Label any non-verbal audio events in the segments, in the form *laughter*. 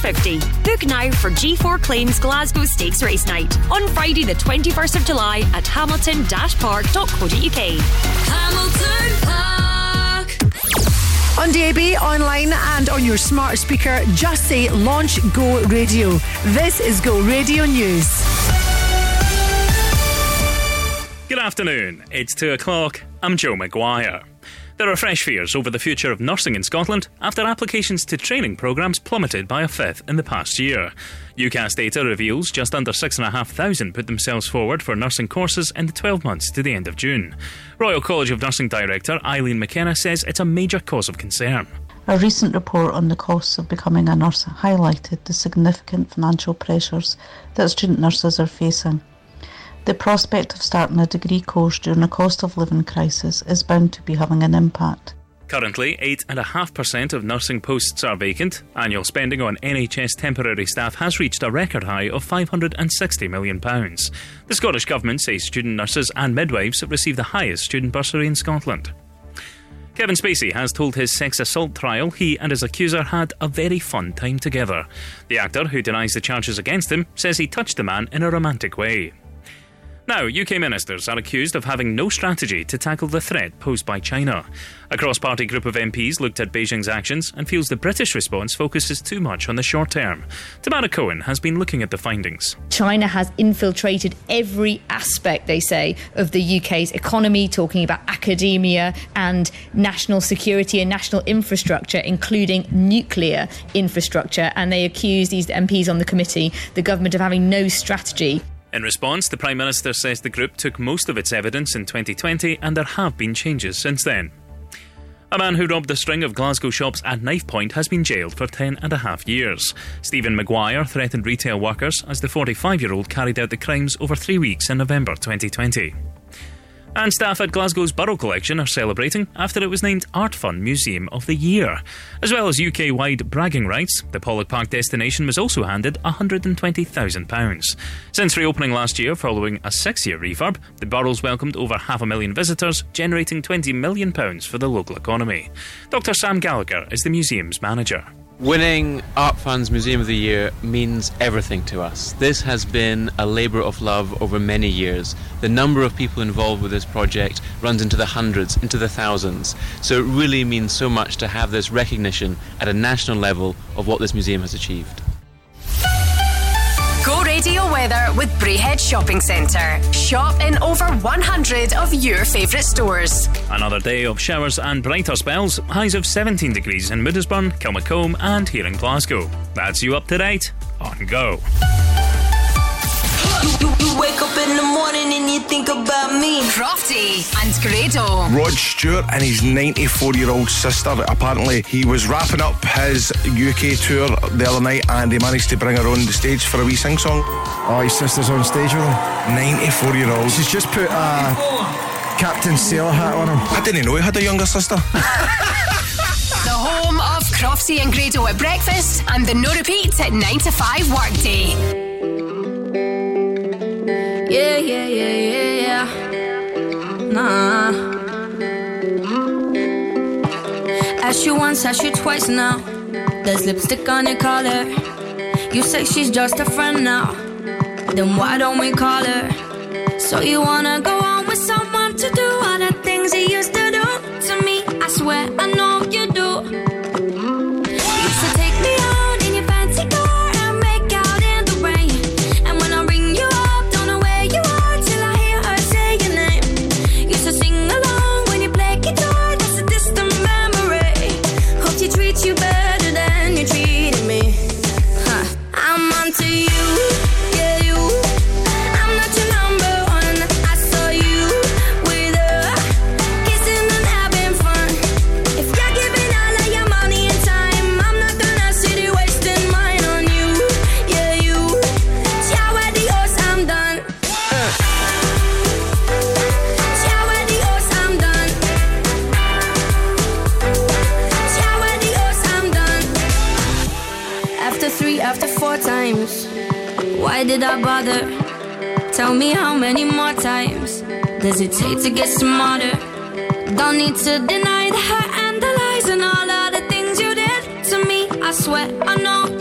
50. Book now for G4 Claims Glasgow Stakes Race Night on Friday, the 21st of July at hamilton-park.co.uk. Hamilton Park. On DAB, online, and on your smart speaker, just say Launch Go Radio. This is Go Radio News. Good afternoon. It's two o'clock. I'm Joe McGuire. There are fresh fears over the future of nursing in Scotland after applications to training programmes plummeted by a fifth in the past year. UCAS data reveals just under 6,500 put themselves forward for nursing courses in the 12 months to the end of June. Royal College of Nursing Director Eileen McKenna says it's a major cause of concern. A recent report on the costs of becoming a nurse highlighted the significant financial pressures that student nurses are facing. The prospect of starting a degree course during a cost of living crisis is bound to be having an impact. Currently, 8.5% of nursing posts are vacant. Annual spending on NHS temporary staff has reached a record high of £560 million. The Scottish Government says student nurses and midwives have received the highest student bursary in Scotland. Kevin Spacey has told his sex assault trial he and his accuser had a very fun time together. The actor, who denies the charges against him, says he touched the man in a romantic way. Now, UK ministers are accused of having no strategy to tackle the threat posed by China. A cross party group of MPs looked at Beijing's actions and feels the British response focuses too much on the short term. Tamara Cohen has been looking at the findings. China has infiltrated every aspect, they say, of the UK's economy, talking about academia and national security and national infrastructure, including nuclear infrastructure. And they accuse these MPs on the committee, the government, of having no strategy. In response, the Prime Minister says the group took most of its evidence in 2020 and there have been changes since then. A man who robbed a string of Glasgow shops at knife point has been jailed for ten and a half years. Stephen Maguire threatened retail workers as the 45 year old carried out the crimes over three weeks in November 2020. And staff at Glasgow's Burrell Collection are celebrating after it was named Art Fund Museum of the Year. As well as UK wide bragging rights, the Pollok Park destination was also handed £120,000. Since reopening last year following a six year refurb, the Burrell's welcomed over half a million visitors, generating £20 million for the local economy. Dr. Sam Gallagher is the museum's manager. Winning Art Fund's Museum of the Year means everything to us. This has been a labour of love over many years. The number of people involved with this project runs into the hundreds, into the thousands. So it really means so much to have this recognition at a national level of what this museum has achieved. Go Radio weather with Braehead Shopping Centre. Shop in over 100 of your favourite stores. Another day of showers and brighter spells, highs of 17 degrees in Middlesbrough, Kilmacolm, and here in Glasgow. That's you up to date on Go. You, you wake up in the morning and you think about me. Crofty and Grado. Rod Stewart and his 94 year old sister. Apparently, he was wrapping up his UK tour the other night and he managed to bring her on the stage for a wee sing song. Oh, his sister's on stage with him. 94 year old. She's just put a Captain Sailor hat on him. I didn't know he had a younger sister. *laughs* The home of Crofty and Grado at breakfast and the no repeats at 9 to 5 workday. Yeah, yeah, yeah, yeah, yeah. Nah. Asked you once, asked you twice now. There's lipstick on your collar. You say she's just a friend now. Then why don't we call her? So you wanna go Bother? Tell me how many more times does it take to get smarter? Don't need to deny the hurt and the lies and all of the things you did to me. I swear I know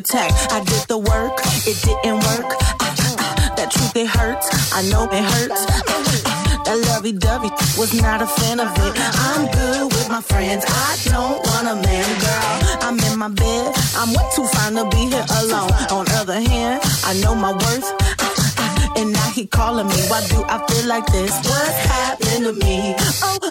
attack. I did the work, it didn't work. Ah, ah, that truth, it hurts. I know it hurts. Ah, that lovey dovey was not a fan of it. I'm good with my friends. I don't want a man, girl. I'm in my bed. I'm way too fine to be here alone. On other hand, I know my worth. And now he calling me. Why do I feel like this? What's happening to me? Oh.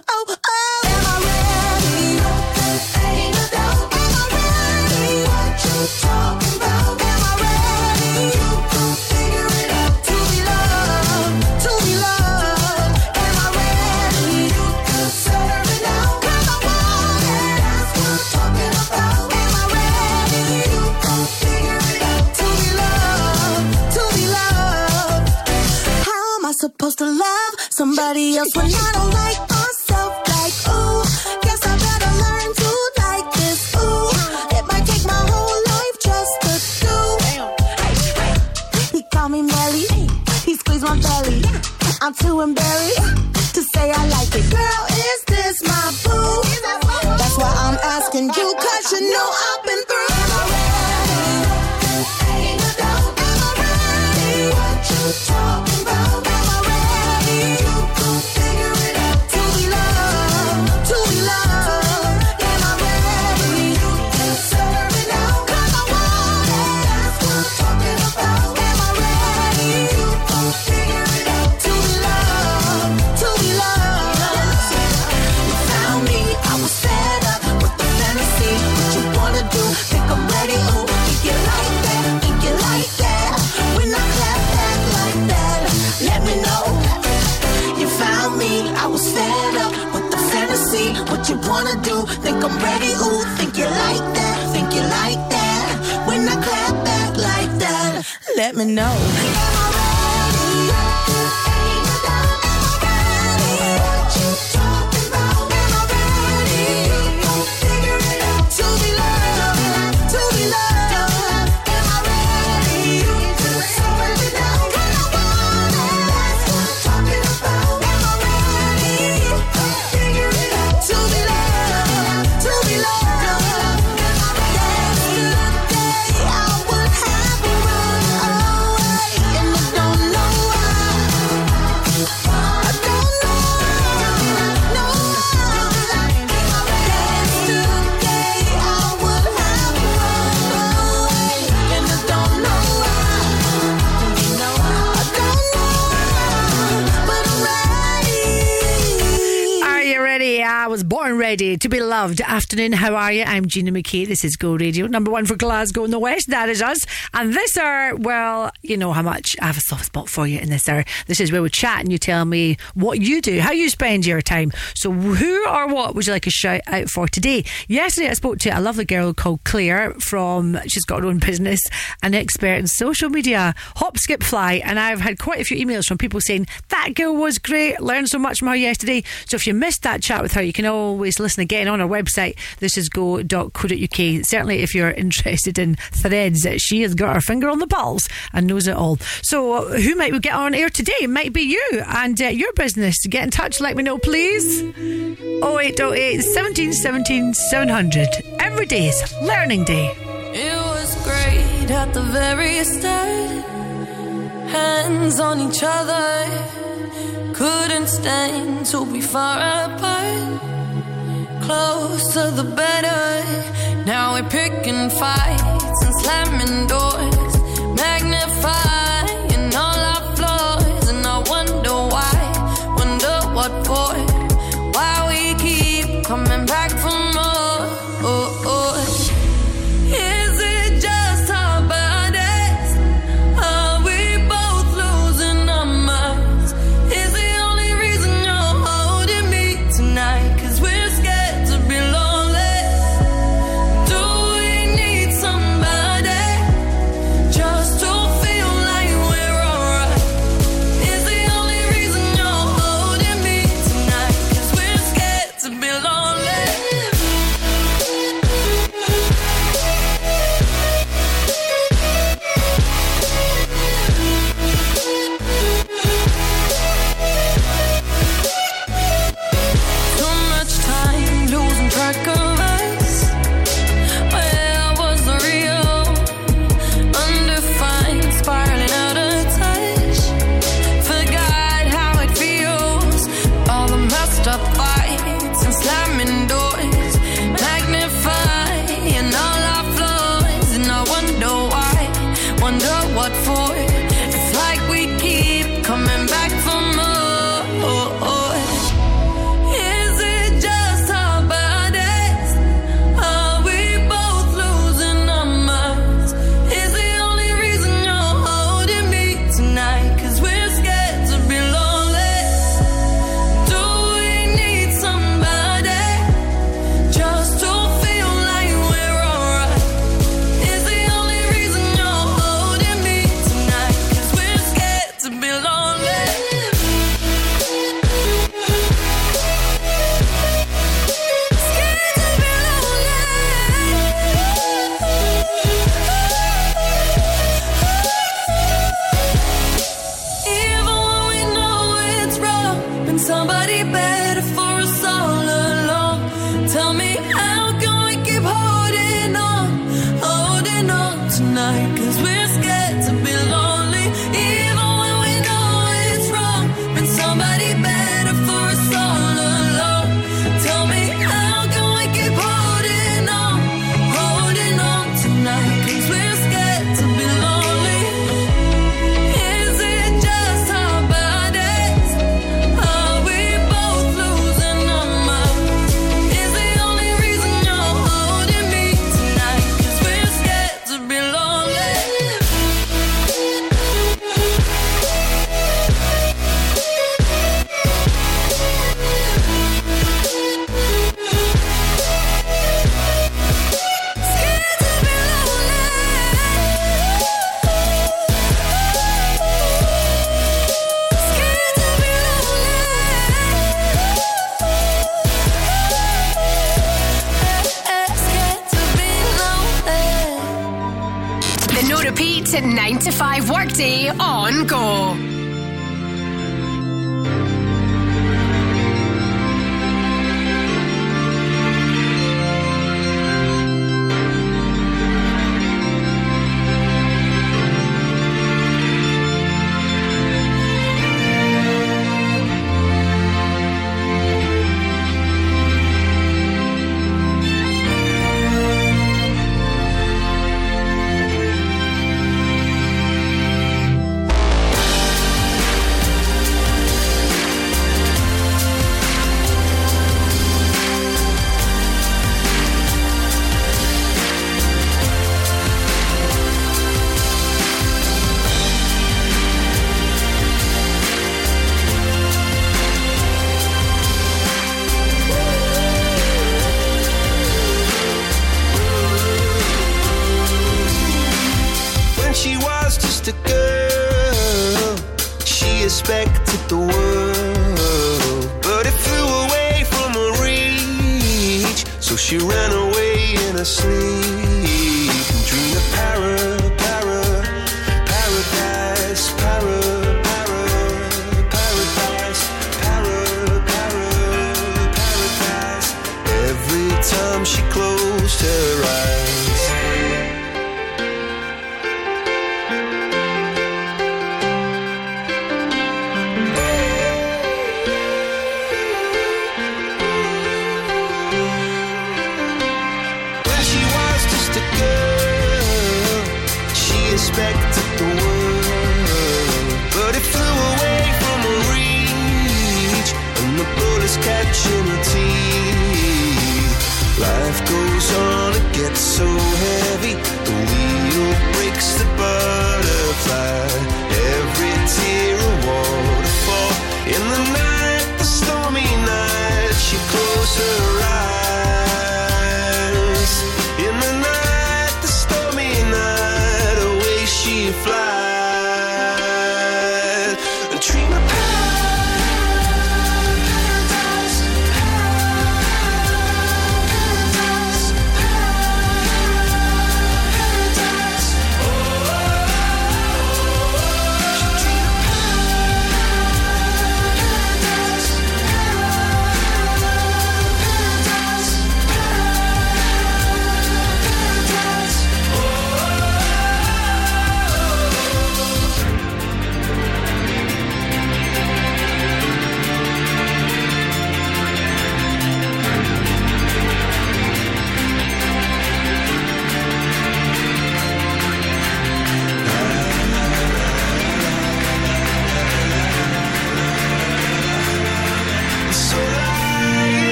Else when I don't like myself? Like, ooh, guess I better learn to like this. Ooh, it might take my whole life just to do. He call me Melly, he squeeze my belly. I'm too embarrassed ready to be loved. Afternoon, how are you? I'm Gina McKie. This is Go Radio, number one for Glasgow in the West. That is us. And this hour, well, you know how much I have a soft spot for you in this hour. This is where we chat and you tell me what you do, how you spend your time. So, who or what would you like a shout out for today? Yesterday, I spoke to a lovely girl called Claire from, she's got her own business, an expert in social media, hop, skip, fly. And I've had quite a few emails from people saying, that girl was great, learned so much from her yesterday. So, if you missed that chat with her, you can always listen again on our website, thisisgo.co.uk. Certainly, if you're interested in threads, she has got her finger on the pulse and knows it all. So, who might we get on air today? It might be you and uh, your business. Get in touch, let me know, please. 0808 17 17 700. Every day is learning day. It was great at the very start. Hands on each other. Couldn't stand to be far apart closer the better. Now we're picking fights and slamming doors.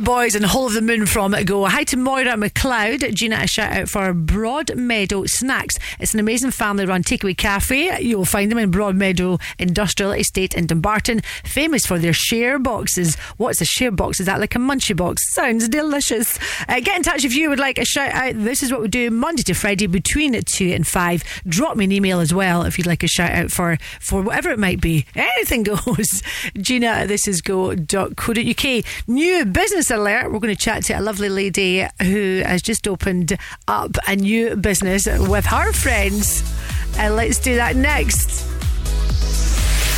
Boys and Hall of the Moon from Go. Hi to Moira McLeod. Gina, a shout out for Broadmeadow Snacks. It's an amazing family run takeaway cafe. You'll find them in Broadmeadow Industrial Estate in Dumbarton, famous for their share boxes. What's a share box? Is that like a munchie box? Sounds delicious. Uh, get in touch if you would like a shout out. This is what we do Monday to Friday between 2 and 5. Drop me an email as well if you'd like a shout out for, for whatever it might be. *laughs* Anything goes. Gina, this is go.co.uk. New business alert. We're going to chat to a lovely lady who has just opened up a new business with her friends. And let's do that next.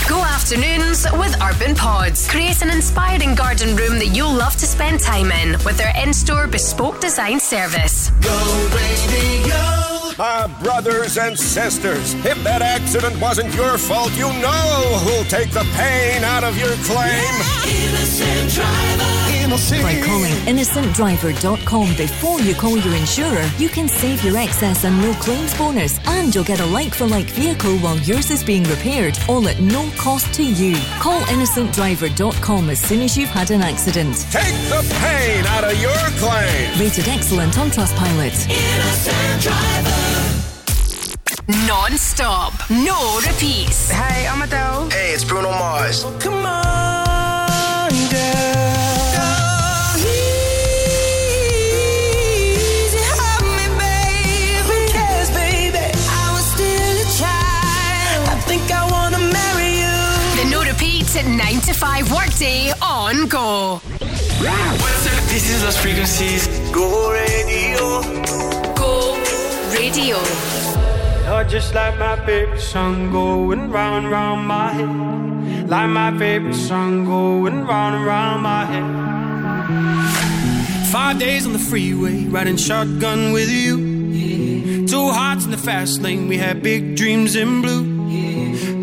Go afternoons with Urban Pods. Create an inspiring garden room that you'll love to spend time in with their in store bespoke design service. Go radio. My brothers and sisters, if that accident wasn't your fault, you know who'll take the pain out of your claim. Innocent driver. Innocent. By calling innocentdriver.com before you call your insurer, you can save your excess and no claims bonus, and you'll get a like for like vehicle while yours is being repaired, all at no cost to you. Call innocentdriver.com as soon as you've had an accident. Take the pain out of your claim. Rated excellent on Trustpilot. Innocent driver. Non stop, no repeats. Hey, I'm Adele. Hey, it's Bruno Mars. Come on, no at 9 to 5 workday on Go. What's up? This is Lost Frequencies. Go radio. Go Radio. You're just like my favorite song going round and round my head. Like my favorite song going round and round my head. Five days on the freeway, riding shotgun with you. Two hearts in the fast lane, we had big dreams in blue.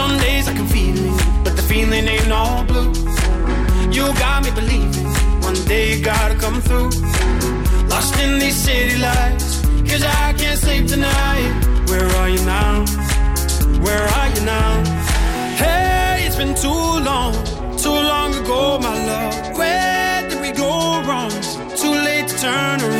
Some days I can feel it, but the feeling ain't all blue. You got me believing one day you gotta come through. Lost in these city lights, cause I can't sleep tonight. Where are you now? Where are you now? Hey, it's been too long, too long ago, my love. Where did we go wrong? Too late to turn around.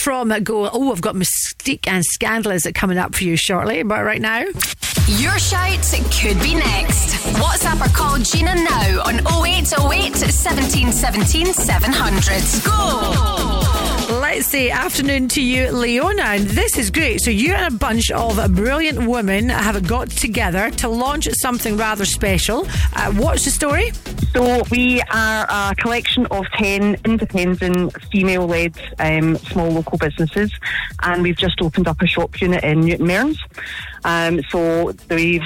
from Go. Oh, I've got Mis-Teeq and Scandalous coming up for you shortly, but right now. Your shout could be next. WhatsApp or call Gina now on 0808 1717 700. Go! Let's say afternoon to you, Leona. And this is great. So, you and a bunch of brilliant women have got together to launch something rather special. Uh, what's the story? So we are a collection of 10 independent female-led um, small local businesses and we've just opened up a shop unit in Newton Mearns. Um, so we've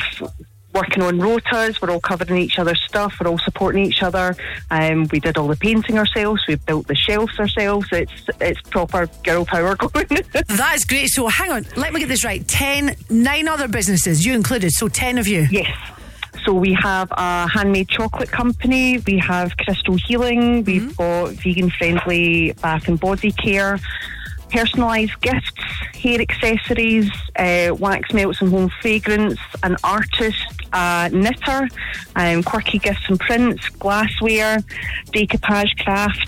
working on rotas, we're all covering each other's stuff, we're all supporting each other. Um, we did all the painting ourselves, we built the shelves ourselves. It's it's proper girl power *laughs* going. That's great. So, hang on. Let me get this right. Ten, nine other businesses, you included. So, 10 of you. Yes. So we have a handmade chocolate company, we have crystal healing, we've got vegan friendly bath and body care, personalised gifts, hair accessories, uh, wax melts and home fragrance, an artist, a knitter, um, quirky gifts and prints, glassware, decoupage crafts,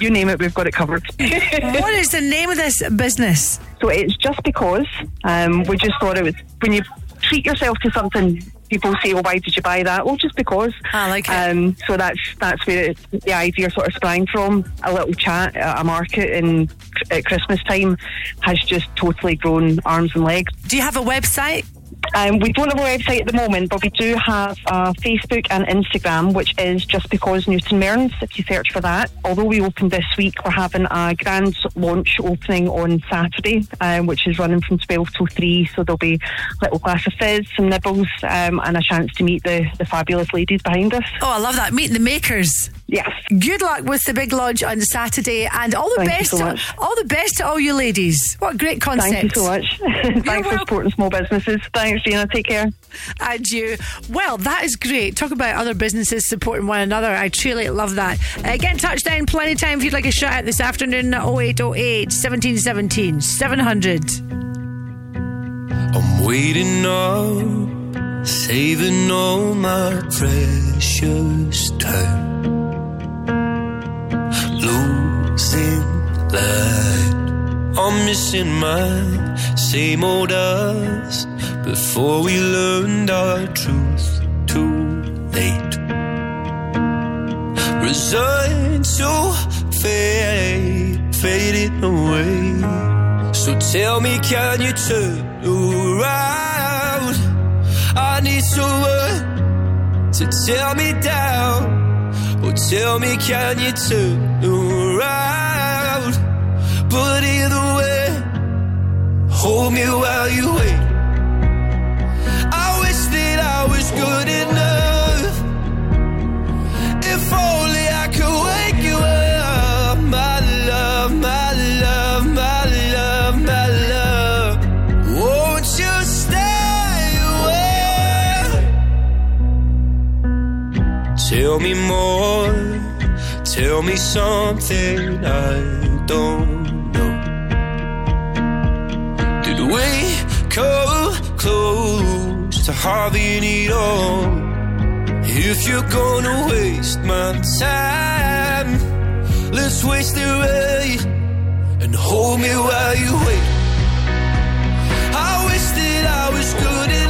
you name it, we've got it covered. *laughs* what is the name of this business? So it's just because um, we just thought it was when you treat yourself to something. People say, "Oh, why did you buy that?" Well, just because. I like it. Um, so that's that's where it, the idea sort of sprang from. A little chat at a market in at Christmas time has just totally grown arms and legs. Do you have a website? Um, we don't have a website at the moment, but we do have a Facebook and Instagram, which is just because Newton Mearns, if you search for that. Although we opened this week, we're having a grand launch opening on Saturday, um, which is running from 12 till 3. So there'll be a little glass of fizz, some nibbles, um, and a chance to meet the, the fabulous ladies behind us. Oh, I love that. Meeting the makers. Yes. Good luck with the big launch on Saturday and all the Thank best so to, all the best to all you ladies. What a great concept. Thank you so much. *laughs* Thanks for supporting small businesses. Thanks, Gina. Take care. And you. Well, that is great. Talk about other businesses supporting one another. I truly love that. Uh, get in touch then. Plenty of time if you'd like a shout out this afternoon. 0808 1717 700. I'm waiting up, saving all my precious time. Losing light, I'm missing my same old us. Before we learned our truth too late. Resigned to fade, fading away. So tell me, can you turn around? I need someone to tear me down. Oh, tell me, can you turn around? But either way, hold me while you wait. Good enough. If only I could wake you up, my love, my love, my love, my love. Won't you stay away? Tell me more. Tell me something I don't know. Did we come close to having it all? If you're gonna waste my time, let's waste it right and hold me while you wait. I wish that I was good enough.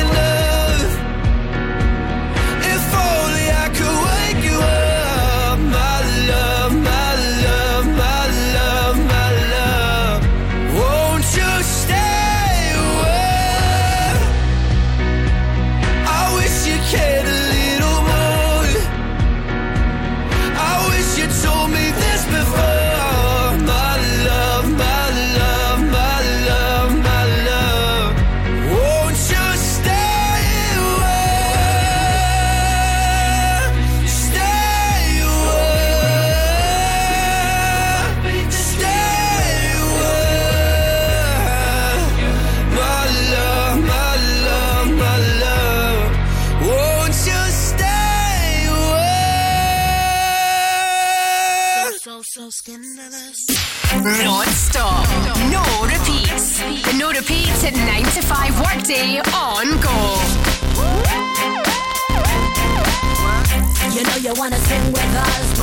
Scandalous. Non-stop. No repeats. The no repeats at 9 to 5 workday on go. You know you wanna sing with us.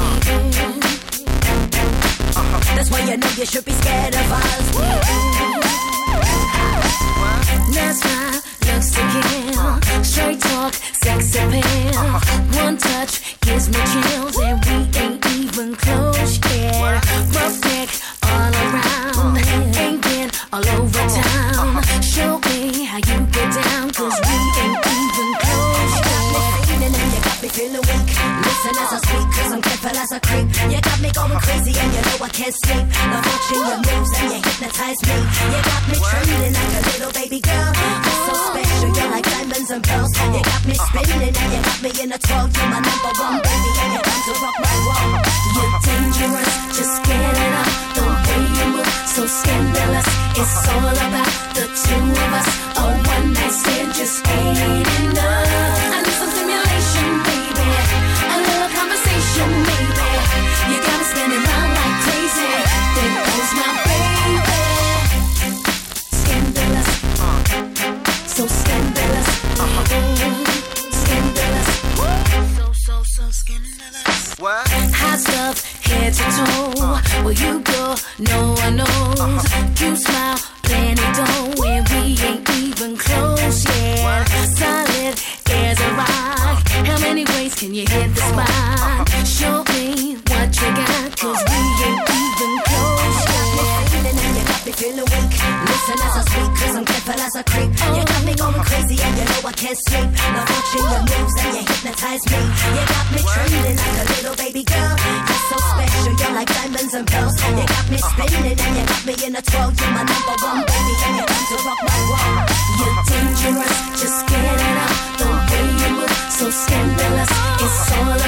That's why you know you should be scared of us. That's my looks to kill. Straight talk, sex appeal. One touch gives me and we ain't even close yet. Rough all around, ain't been all over town. Show me how you get down, cause we ain't even close yet. You got me feeling weak. Listen as I speak, cause I'm as creep. Going crazy and you know I can't sleep. Now watching your moves and you hypnotize me. You got me trembling like a little baby girl. You're so special, you're like diamonds and pearls. You got me spinning and you got me in a twirl. You're my number one baby and you're to rock my world. You're dangerous, just get it up. The way you move, so scandalous. It's all about the two of us. A one night stand just ain't enough. I need some stimulation, baby. Can you hit the spot? Show me what you got, cause we ain't even close yet. Feeling and you got me feeling weak. Listen as I speak, cause I'm careful as I creep. You got me going crazy and you know I can't sleep. Now watching your moves and you hypnotize me. You got me trembling like a little baby girl. You're so special, you're like diamonds and pearls. You got me spinning and you got me in a twirl. You're my number one baby and you're to rock my world. You're dangerous, just get it up. The way you move, so scandalous. It's all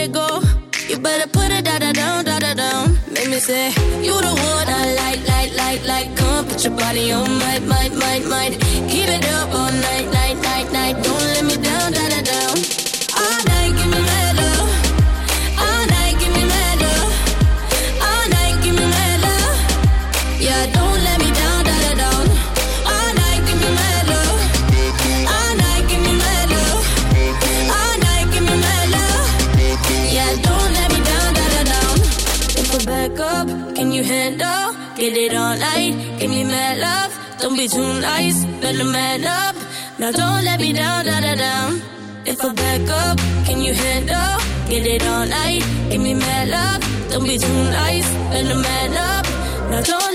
it go. You better put it down, da da down. Make me say, You the one I like, like, like, like. Come on, put your body on, might, might, might, might. Keep it up night, night, nice, better man up. Now don't let me down, da da down. If I back up, can you handle? Get it all night, give me mad love. Don't be too nice, better man up. Now don't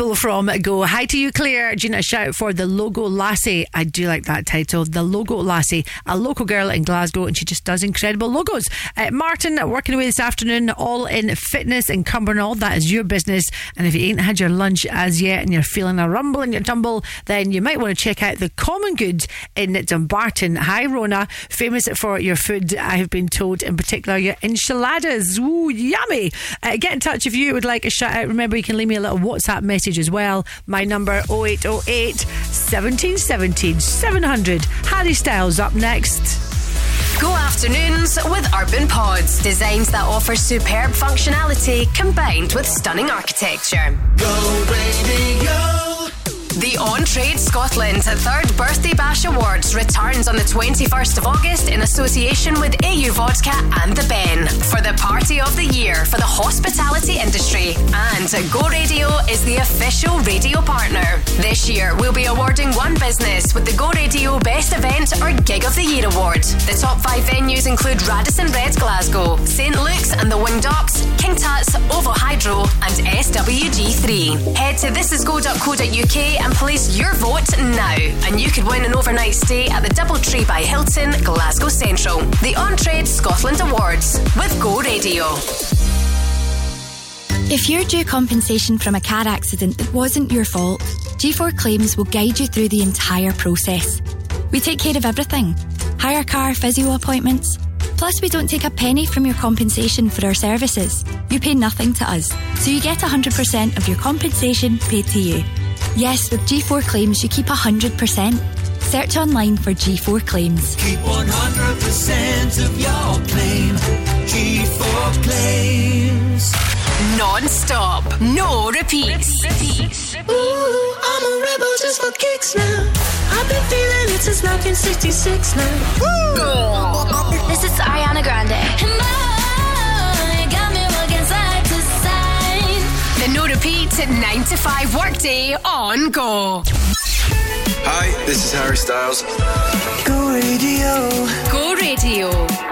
Mabel from Go. Hi to you, Claire. Gina, shout out for the Logo Lassie. I do like that title. The Logo Lassie, a local girl in Glasgow, and she just does incredible logos. Uh, Martin, working away this afternoon, all in fitness in Cumbernauld. That is your business. And if you ain't had your lunch as yet and you're feeling a rumble in your tumble, then you might want to check out the Common Good in Dumbarton. Hi, Rona. Famous for your food, I have been told, in particular your enchiladas. Ooh, yummy. Uh, get in touch if you would like a shout out. Remember, you can leave me a little WhatsApp message as well. My number 0808 1717 700. Harry Styles up next. Go afternoons with Urban Pods. Designs that offer superb functionality combined with stunning architecture. Go radio. The On Trade Scotland Third Birthday Bash Awards returns on the 21st of August in association with AU Vodka and The Ben for the party of the year for the hospitality industry. And Go Radio is the official radio partner. This year, we'll be awarding one business with the Go Radio Best Event or Gig of the Year Award. The top five venues include Radisson Red Glasgow, St Luke's and the Winged Hydro, and SWG3. Head to thisisgo.co.uk and place your vote now, and you could win an overnight stay at the Doubletree by Hilton, Glasgow Central. The On Trade Scotland Awards with Go Radio. If you're due compensation from a car accident that wasn't your fault, G4 Claims will guide you through the entire process. We take care of everything hire car, physio appointments. Plus, we don't take a penny from your compensation for our services. You pay nothing to us, so you get 100% of your compensation paid to you. Yes, with G4 Claims, you keep 100%. Search online for G4 Claims. Keep 100% of your claim. G4 claims. Non stop, no repeats. Ooh, I'm a rebel just for kicks now. I've been feeling it since 1966 now. This is Ariana Grande. The no repeat 9 to 5 workday on go. Hi, this is Harry Styles. Go radio. Go Radio.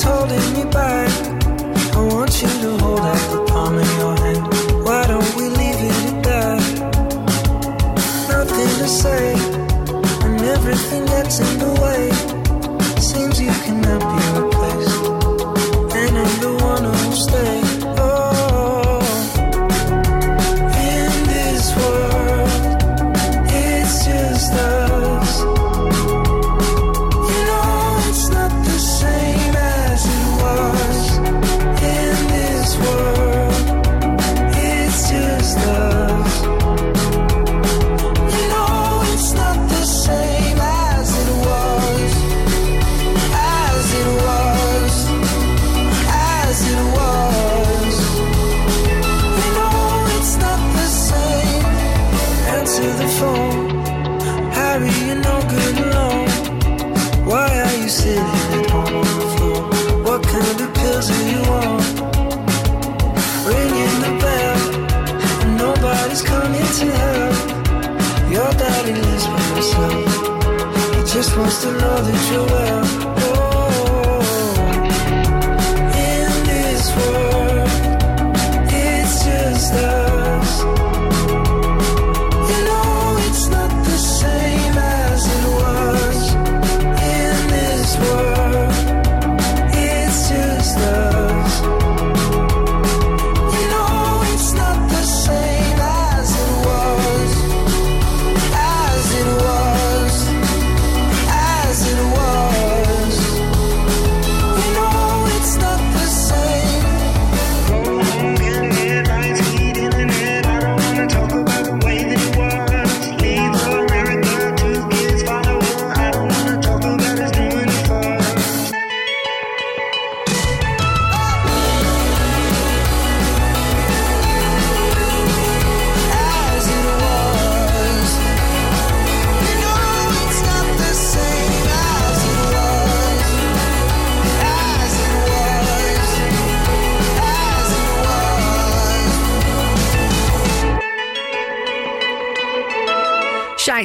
Gravity's holding me back. I want you to hold out the palm of your hand. Why don't we leave it at that? Nothing to say, and everything gets in the way. Seems you cannot be just wants to know that you're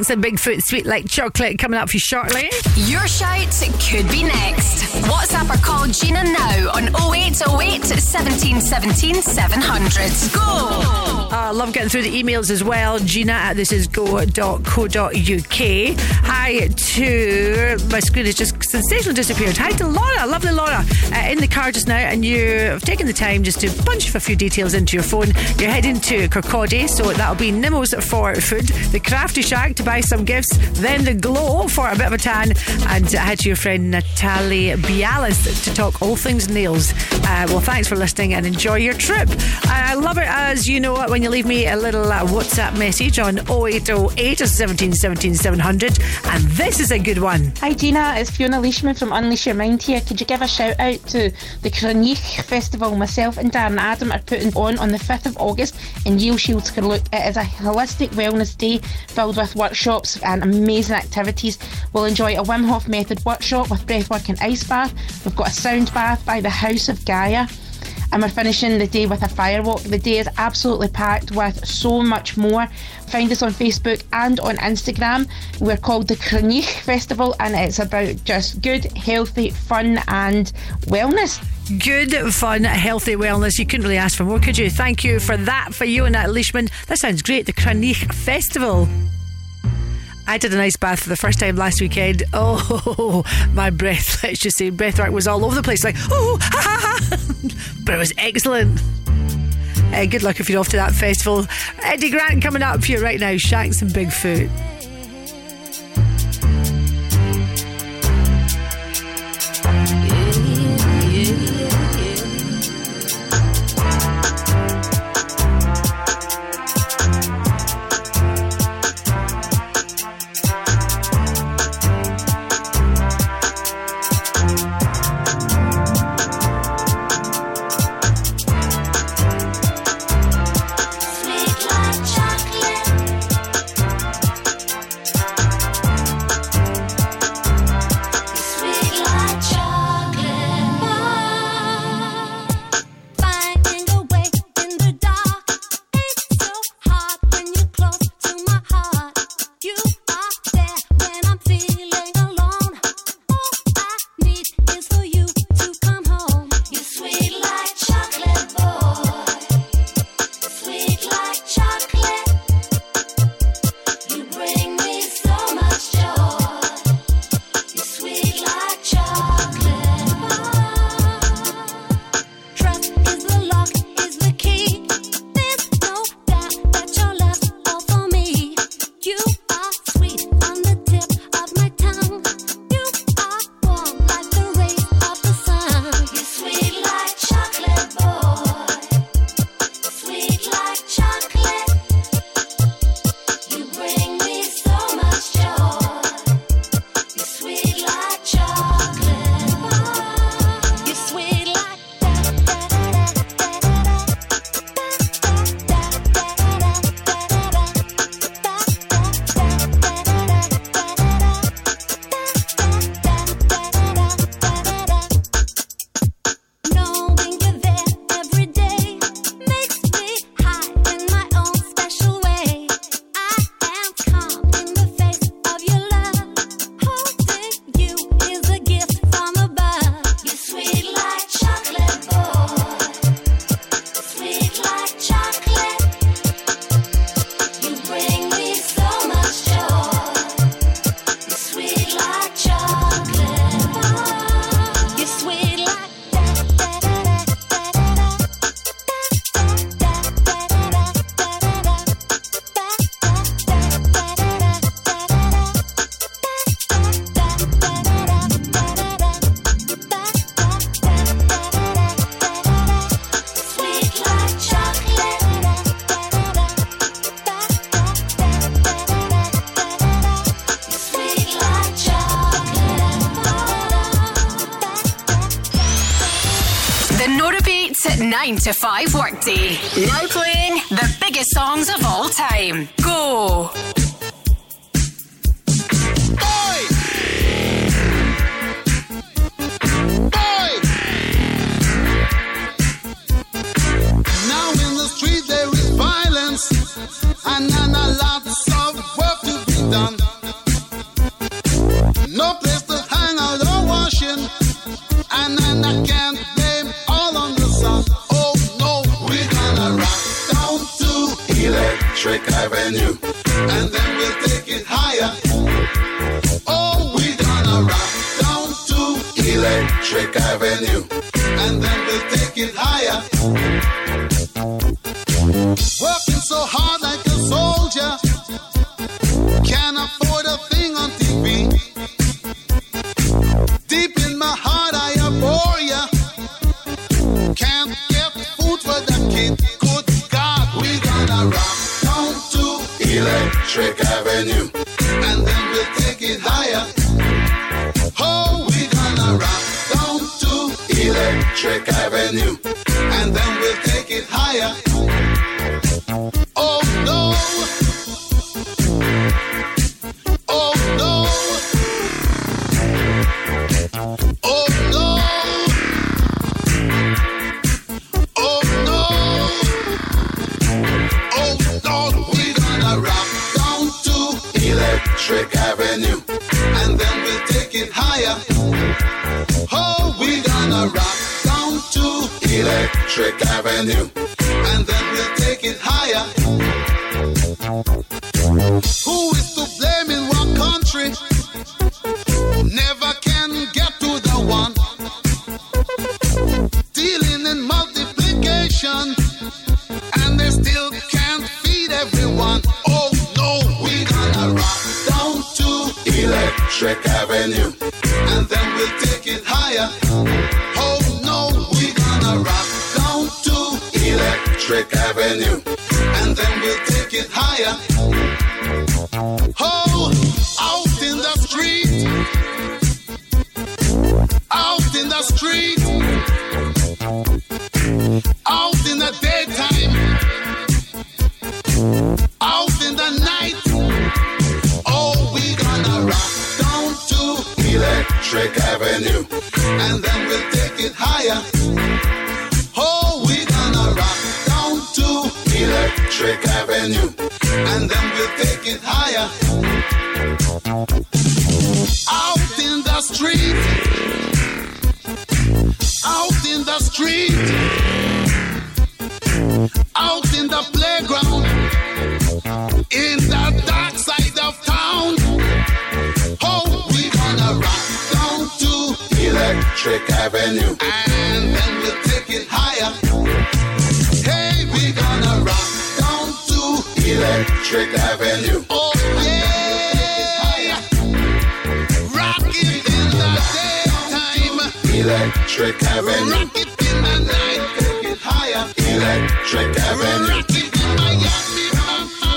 Shanks and Bigfoot, sweet like chocolate, coming up for you shortly. Your shout could be next. WhatsApp or call Gina now on 0808 17 17 700. Go! I love getting through the emails as well. Gina at thisisgo.co.uk. Hi to my screen has just sensationally disappeared. Hi to Laura, lovely Laura, uh, in the car just now, and you've taken the time just to punch a few details into your phone. You're heading to Kirkcaldy, so that'll be Nimmo's for food, the Crafty Shack to buy some gifts, then the Glow for a bit of a tan, and uh, hi to your friend Natalie Bialis to talk all things nails. Uh, well, thanks for listening and enjoy your trip. I love it as you know when you leave me a little uh, WhatsApp message on 0808 17 17 700, and this is a good one. Hi Gina, it's Fiona Leishman from Unleash Your Mind here. Could you give a shout out to the Cronich Festival myself and Darren Adam are putting on on the 5th of August in Yieldshields Carluke. It is a holistic wellness day filled with workshops and amazing activities. We'll enjoy a Wim Hof method workshop with breathwork and ice bath. We've got a sound bath by the House of Gaia and we're finishing the day with a firewalk. The day is absolutely packed with so much more. Find us on Facebook and on Instagram. We're called the Cronich Festival, and it's about just good, healthy, fun, and wellness. Good, fun, healthy wellness. You couldn't really ask for more, could you? Thank you for that, for you and that Leishman. That sounds great. The Cranich Festival. I did an ice bath for the first time last weekend. *laughs* Oh, my breath, *laughs* let's just say, breathwork was all over the place. Like, oh, ha ha ha. *laughs* But it was excellent. Uh, good luck if you're off to that festival. Eddie Grant coming up for you right now. Shanks and Bigfoot. Electric Avenue, and then we'll take it higher. Out in the street, out in the street, out in the playground, in the dark side of town. Oh, we gonna rock down to Electric Avenue, and then Electric Avenue. Oh yeah, rock it in the daytime. Electric Avenue. Rock it in the night. Take it higher. Electric Avenue.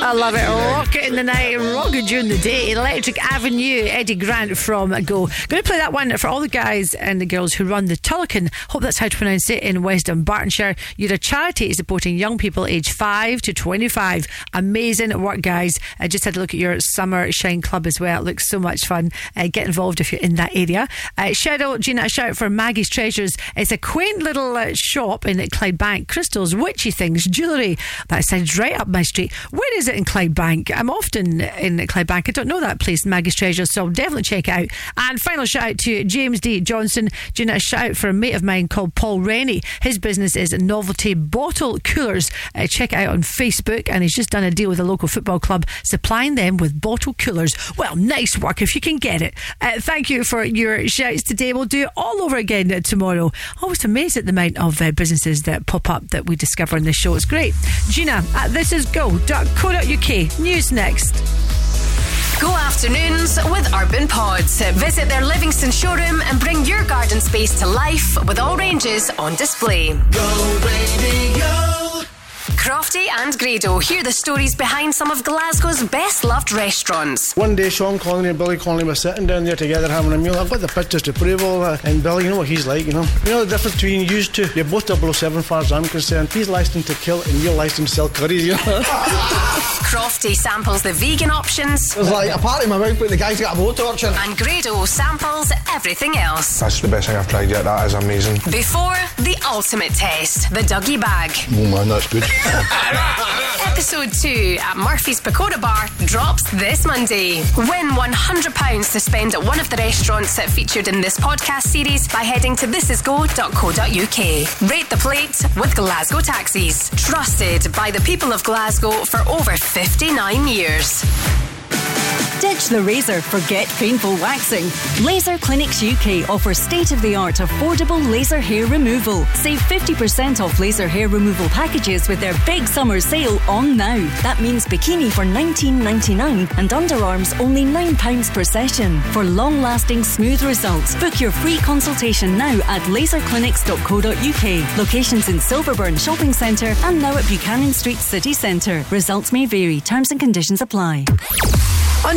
I love it. Rock it in the night, rock it during the day. Electric Avenue, Eddie Grant from Go. Going to play that one for all the guys and the girls who run the Tullochan. Hope that's how to pronounce it in West Bartonshire. You're a charity supporting young people aged 5 to 25. Amazing work, guys. I just had a look at your Summer Shine Club as well. It looks so much fun. Uh, get involved if you're in that area. Uh, out, Gina, a shout for Maggie's Treasures. It's a quaint little uh, shop in Clydebank. Crystals, witchy things, jewellery. That sounds right up my street. Where is in Clydebank? I'm often in Clydebank. I don't know that place, Maggie's Treasure, so definitely check it out. And final shout out to James D. Johnson. Gina, a shout out for a mate of mine called Paul Rennie. His business is Novelty Bottle Coolers. Uh, check it out on Facebook, and he's just done a deal with a local football club, supplying them with bottle coolers. Well, nice work if you can get it. Uh, thank you for your shouts today. We'll do it all over again tomorrow. Always amazed at the amount of uh, businesses that pop up that we discover in this show. It's great. Gina at thisisgo.co.uk. News next. Go afternoons with Urban Pods. Visit their Livingston showroom and bring your garden space to life with all ranges on display. Go radio. Crofty and Grado hear the stories behind some of Glasgow's best loved restaurants. One day, Sean Connery and Billy Connolly were sitting down there together having a meal. I've got the pictures to prove all that. And Billy, you know what he's like, you know? You know the difference between used to? You're both 007 as far as I'm concerned. He's licensed to kill and you're licensed to sell curries, you know? *laughs* Crofty samples the vegan options. There's like a part in my mouth, but the guy's got a blowtorch in. And Grado samples everything else. That's the best thing I've tried yet. That is amazing. Before the ultimate test, the Dougie Bag. Oh man, that's good. *laughs* Episode 2 at Murphy's Pagoda Bar drops this Monday. Win £100 to spend at one of the restaurants that featured in this podcast series by heading to thisisgo.co.uk. Rate the plate with Glasgow Taxis. Trusted by the people of Glasgow for over 59 years. Ditch the razor, forget painful waxing. Laser Clinics UK offers state of the art affordable laser hair removal. Save 50% off laser hair removal packages with their big summer sale on now. That means bikini for $19.99 and underarms only £9 per session. For long lasting smooth results, book your free consultation now at laserclinics.co.uk. Locations in Silverburn Shopping Centre and now at Buchanan Street City Centre. Results may vary, terms and conditions apply. On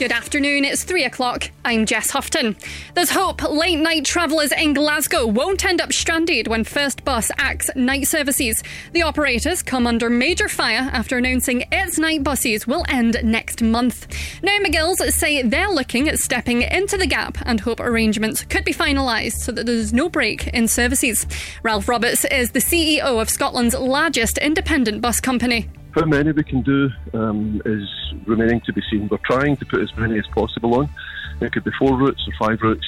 Good afternoon, it's three o'clock. I'm Jess Houghton. There's hope late night travellers in Glasgow won't end up stranded when First Bus acts night services. The operators come under major fire after announcing its night buses will end next month. Now, McGill's say they're looking at stepping into the gap and hope arrangements could be finalised so that there's no break in services. Ralph Roberts is the CEO of Scotland's largest independent bus company. How many we can do um, is remaining to be seen. We're trying to put as many as possible on. It could be four routes or five routes.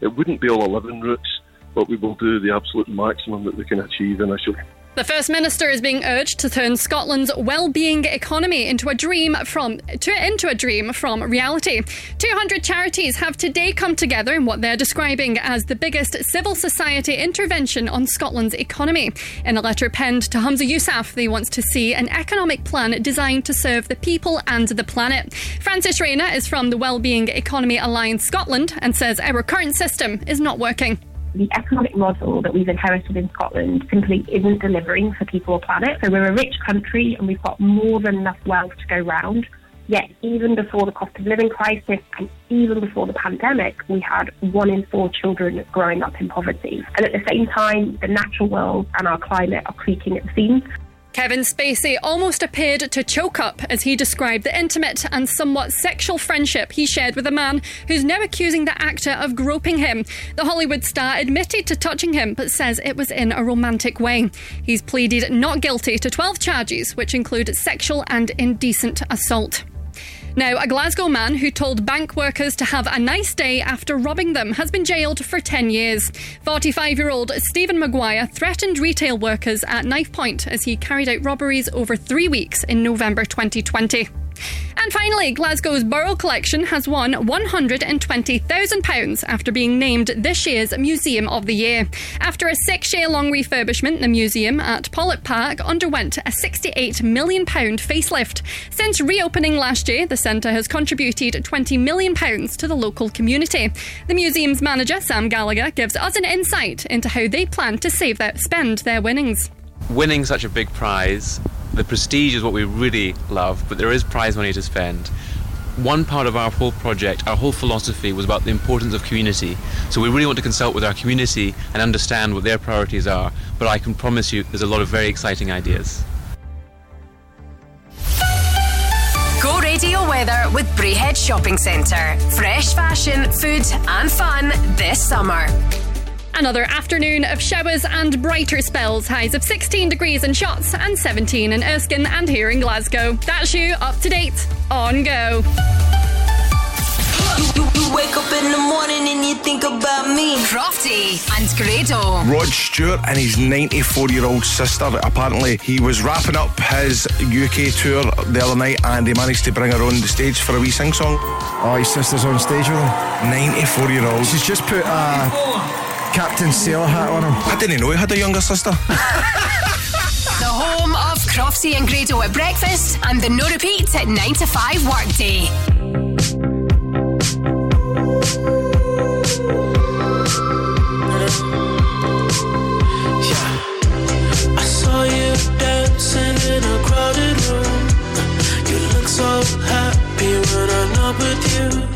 It wouldn't be all 11 routes, but we will do the absolute maximum that we can achieve initially. The First Minister is being urged to turn Scotland's well-being economy into a dream from to, into a dream from reality. 200 charities have today come together in what they're describing as the biggest civil society intervention on Scotland's economy. In a letter penned to Hamza Yousaf, they want to see an economic plan designed to serve the people and the planet. Francis Rayner is from the Wellbeing Economy Alliance Scotland and says our current system is not working the economic model that we've inherited in Scotland simply isn't delivering for people or planet. So we're a rich country and we've got more than enough wealth to go round. Yet, even before the cost of living crisis and even before the pandemic, we had one in four children growing up in poverty. And at the same time, the natural world and our climate are creaking at the seams. Kevin Spacey almost appeared to choke up as he described the intimate and somewhat sexual friendship he shared with a man who's now accusing the actor of groping him. The Hollywood star admitted to touching him but says it was in a romantic way. He's pleaded not guilty to 12 charges, which include sexual and indecent assault. Now, a Glasgow man who told bank workers to have a nice day after robbing them has been jailed for 10 years. 45 year old Stephen Maguire threatened retail workers at knife point as he carried out robberies over three weeks in November 2020. And finally, Glasgow's Burrell Collection has won £120,000 after being named this year's Museum of the Year. After a six year long refurbishment, the museum at Pollok Park underwent a £68 million facelift. Since reopening last year, the centre has contributed £20 million to the local community. The museum's manager, Sam Gallagher, gives us an insight into how they plan to save spend their winnings. Winning such a big prize the prestige is what we really love, but there is prize money to spend. One part of our whole project, our whole philosophy was about the importance of community. So we really want to consult with our community and understand what their priorities are. But I can promise you there's a lot of very exciting ideas. Go Radio weather with Braehead Shopping Centre. Fresh fashion, food, and fun this summer. Another afternoon of showers and brighter spells. Highs of 16 degrees in Shotts and 17 in Erskine and here in Glasgow. That's you up to date on Go. You, you wake up in the morning and you think about me. Crofty and Grado. Rod Stewart and his 94 year old sister. Apparently, he was wrapping up his UK tour the other night and he managed to bring her on the stage for a wee sing song. Oh, his sister's on stage with him. 94 year old. She's just put a Captain Sailor hat on him. I didn't know he had a younger sister. *laughs* the home of Crofty and Grado at breakfast and the no repeats at 9 to 5 workday. Yeah. I saw you dancing in a crowded room. You look so happy when I'm not with you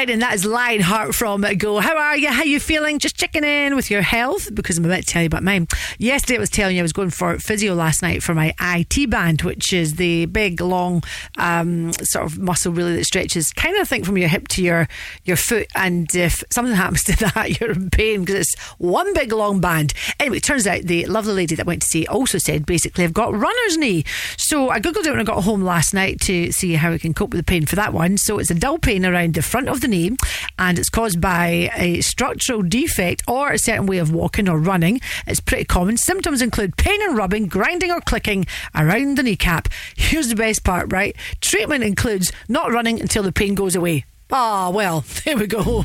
Grennan, that is Lionheart from Go. How are you? How you feeling? Just checking in with your health because I'm about to tell you about mine. Yesterday, I was telling you I was going for physio last night for my IT band, which is the big, long um, sort of muscle really that stretches kind of think from your hip to your your foot. And if something happens to *laughs* that, you're in pain because it's one big long band. Anyway, it turns out the lovely lady that went to see also said basically I've got runner's knee. So I googled it when I got home last night to see how I can cope with the pain for that one. So it's a dull pain around the front of the knee and it's caused by a structural defect or a certain way of walking or running. It's pretty common. Symptoms include pain and rubbing, grinding or clicking around the kneecap. Here's the best part, right? Treatment includes not running until the pain goes away. Ah, well, *laughs* there we go.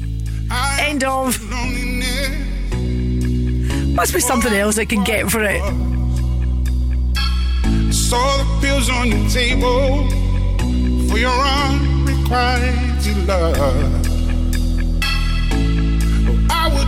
End of. Must be something else I can get for it. Saw the pills on your table for your unrequited love.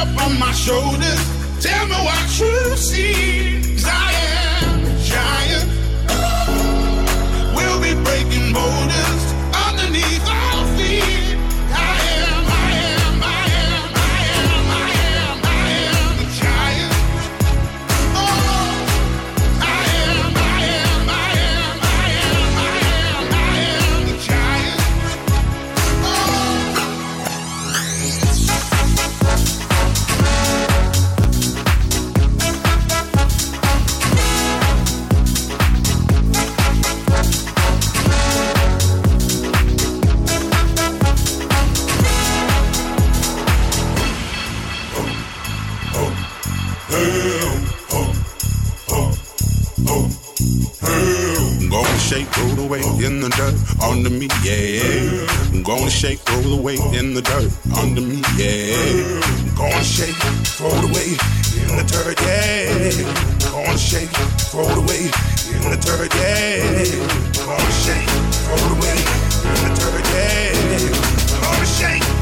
Up on my shoulders. Tell me what you see. 'Cause I am giant. We'll be breaking boulders shake, roll the weight in the dirt under me, yeah. I'm gonna shake, roll the weight in the dirt under me, yeah. I'm gonna shake, throw the weight in the dirt, yeah. I'm gonna shake, throw the weight in the dirt, yeah. I'm gonna shake, throw the weight in the dirt, yeah. I'm gonna shake,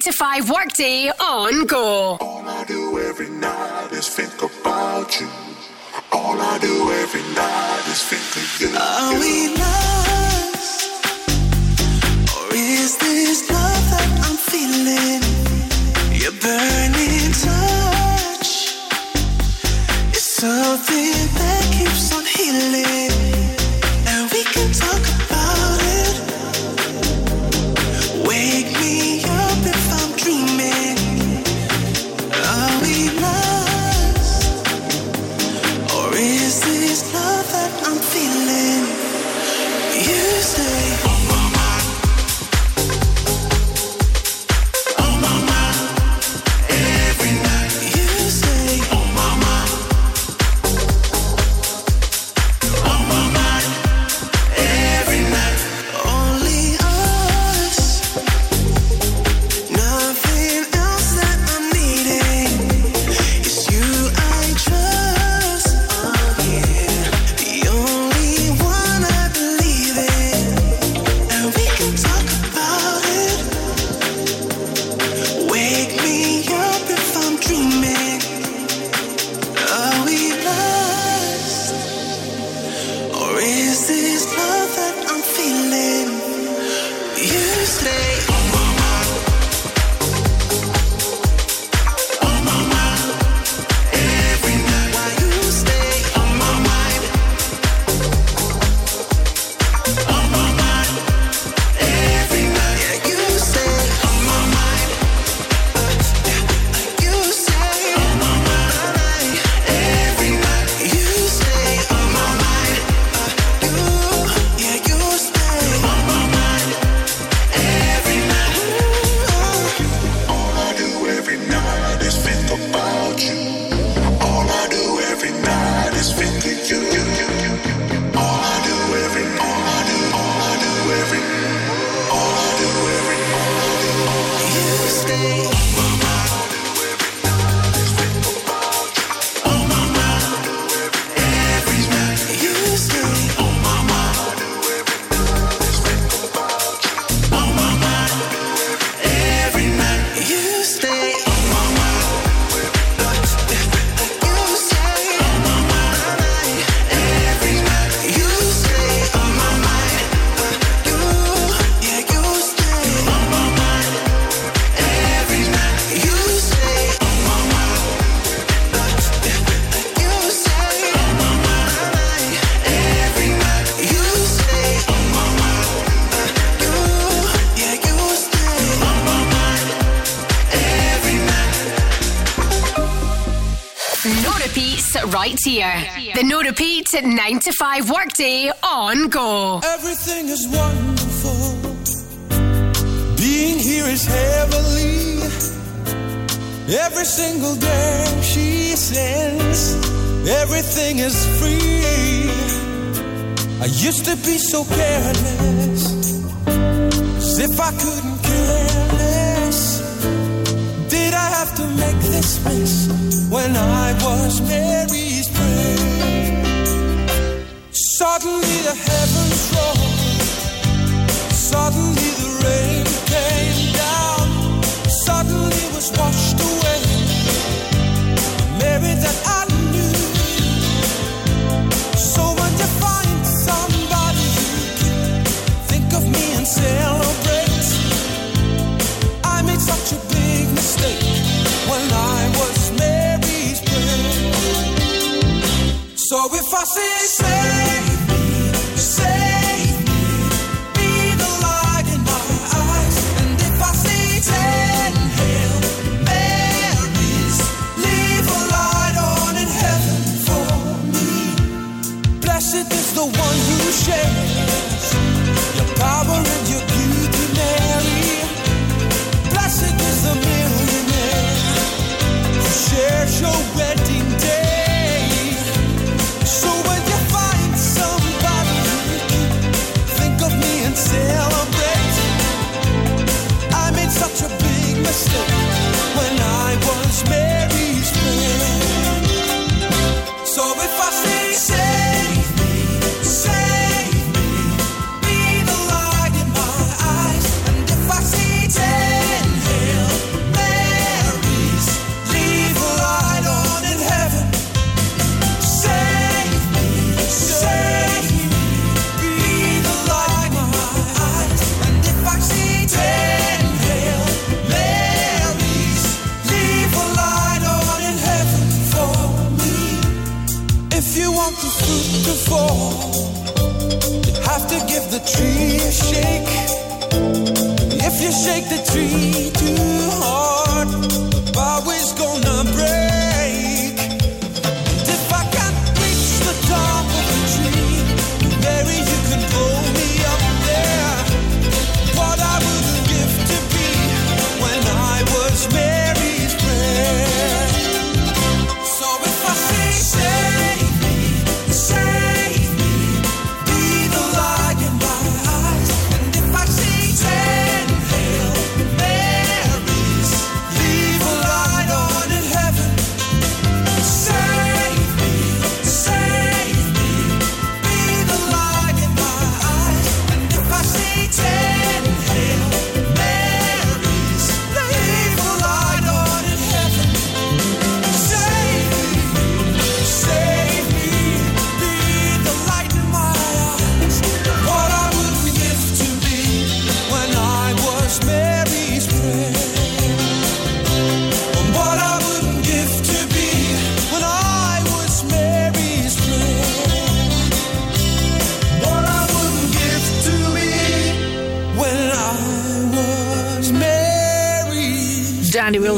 to 5 workday on Go. All I do every night is think about you. All I do every night is think of you. Are we lost? Or is this love that I'm feeling? Your burning right here. The no repeat at 9 to 5 workday on go. Everything is wonderful. Being here is heavenly. Every single day she sends, everything is free. I used to be so careless, as if I couldn't care less. Did I have to make this mess when I was married? Suddenly the heavens rolled. Suddenly the rain came down. Suddenly was washed away. Mary that I knew. So when you find somebody you can think of me and celebrate. I made such a big mistake when I was Mary's friend. So if I see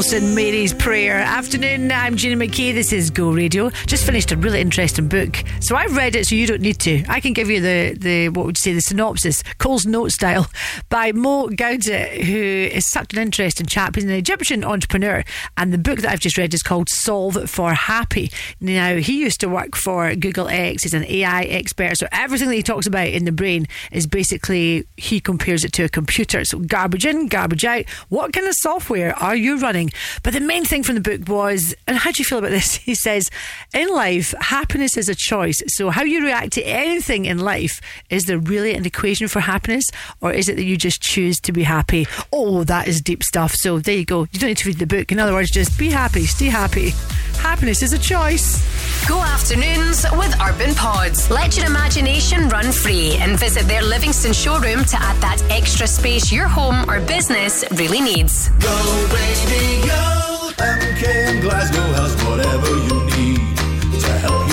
Wilson, Mary's Prayer. Afternoon, I'm Gina McKie. This is Go Radio. Just finished a really interesting book. So I've read it, so you don't need to. I can give you the, the what would you say, the synopsis, Cole's Note style, by Mo Gawdat, who is such an interesting chap. He's an Egyptian entrepreneur. And the book that I've just read is called Solve for Happy. Now, he used to work for Google X. He's an AI expert. So everything that he talks about in the brain is basically, he compares it to a computer. So garbage in, garbage out. What kind of software are you running? But the main thing from the book was, and how do you feel about this? *laughs* He says, in life, happiness is a choice. So how you react to anything in life, is there really an equation for happiness? Or is it that you just choose to be happy? Oh, that is deep stuff. So there you go. You don't need to read the book. In other words, just be happy, stay happy. Happiness is a choice. Go afternoons with Urban Pods. Let your imagination run free and visit their Livingston showroom to add that extra space your home or business really needs. Go radio. MKM Glasgow has whatever you need to help you get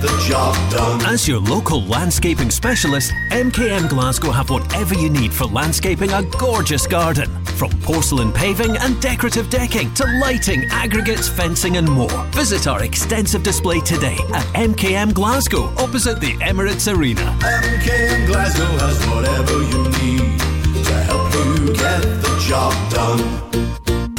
the job done. As your local landscaping specialist, MKM Glasgow have whatever you need for landscaping a gorgeous garden. From porcelain paving and decorative decking to lighting, aggregates, fencing, and more. Visit our extensive display today at MKM Glasgow, opposite the Emirates Arena. MKM Glasgow has whatever you need to help you get the job done.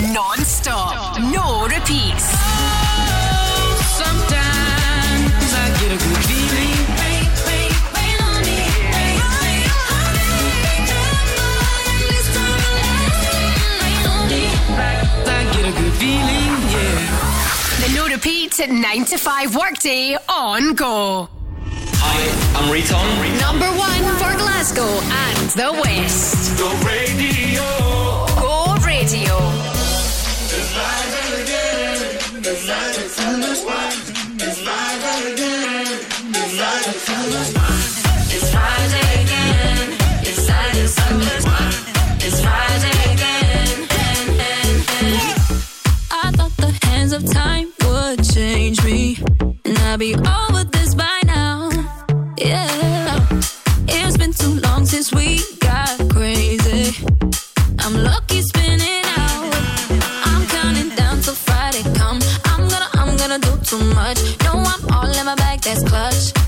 Non stop, no repeats. Sometimes I get a good feeling. I get a good feeling, yeah. The no repeat 9 to 5 workday on Go. Hi, I'm Riton. Number one for Glasgow and the West. Go radio. Go Radio. Over this by now. Yeah, it's been too long since we too much. No, I'm all in my bag. That's clutch.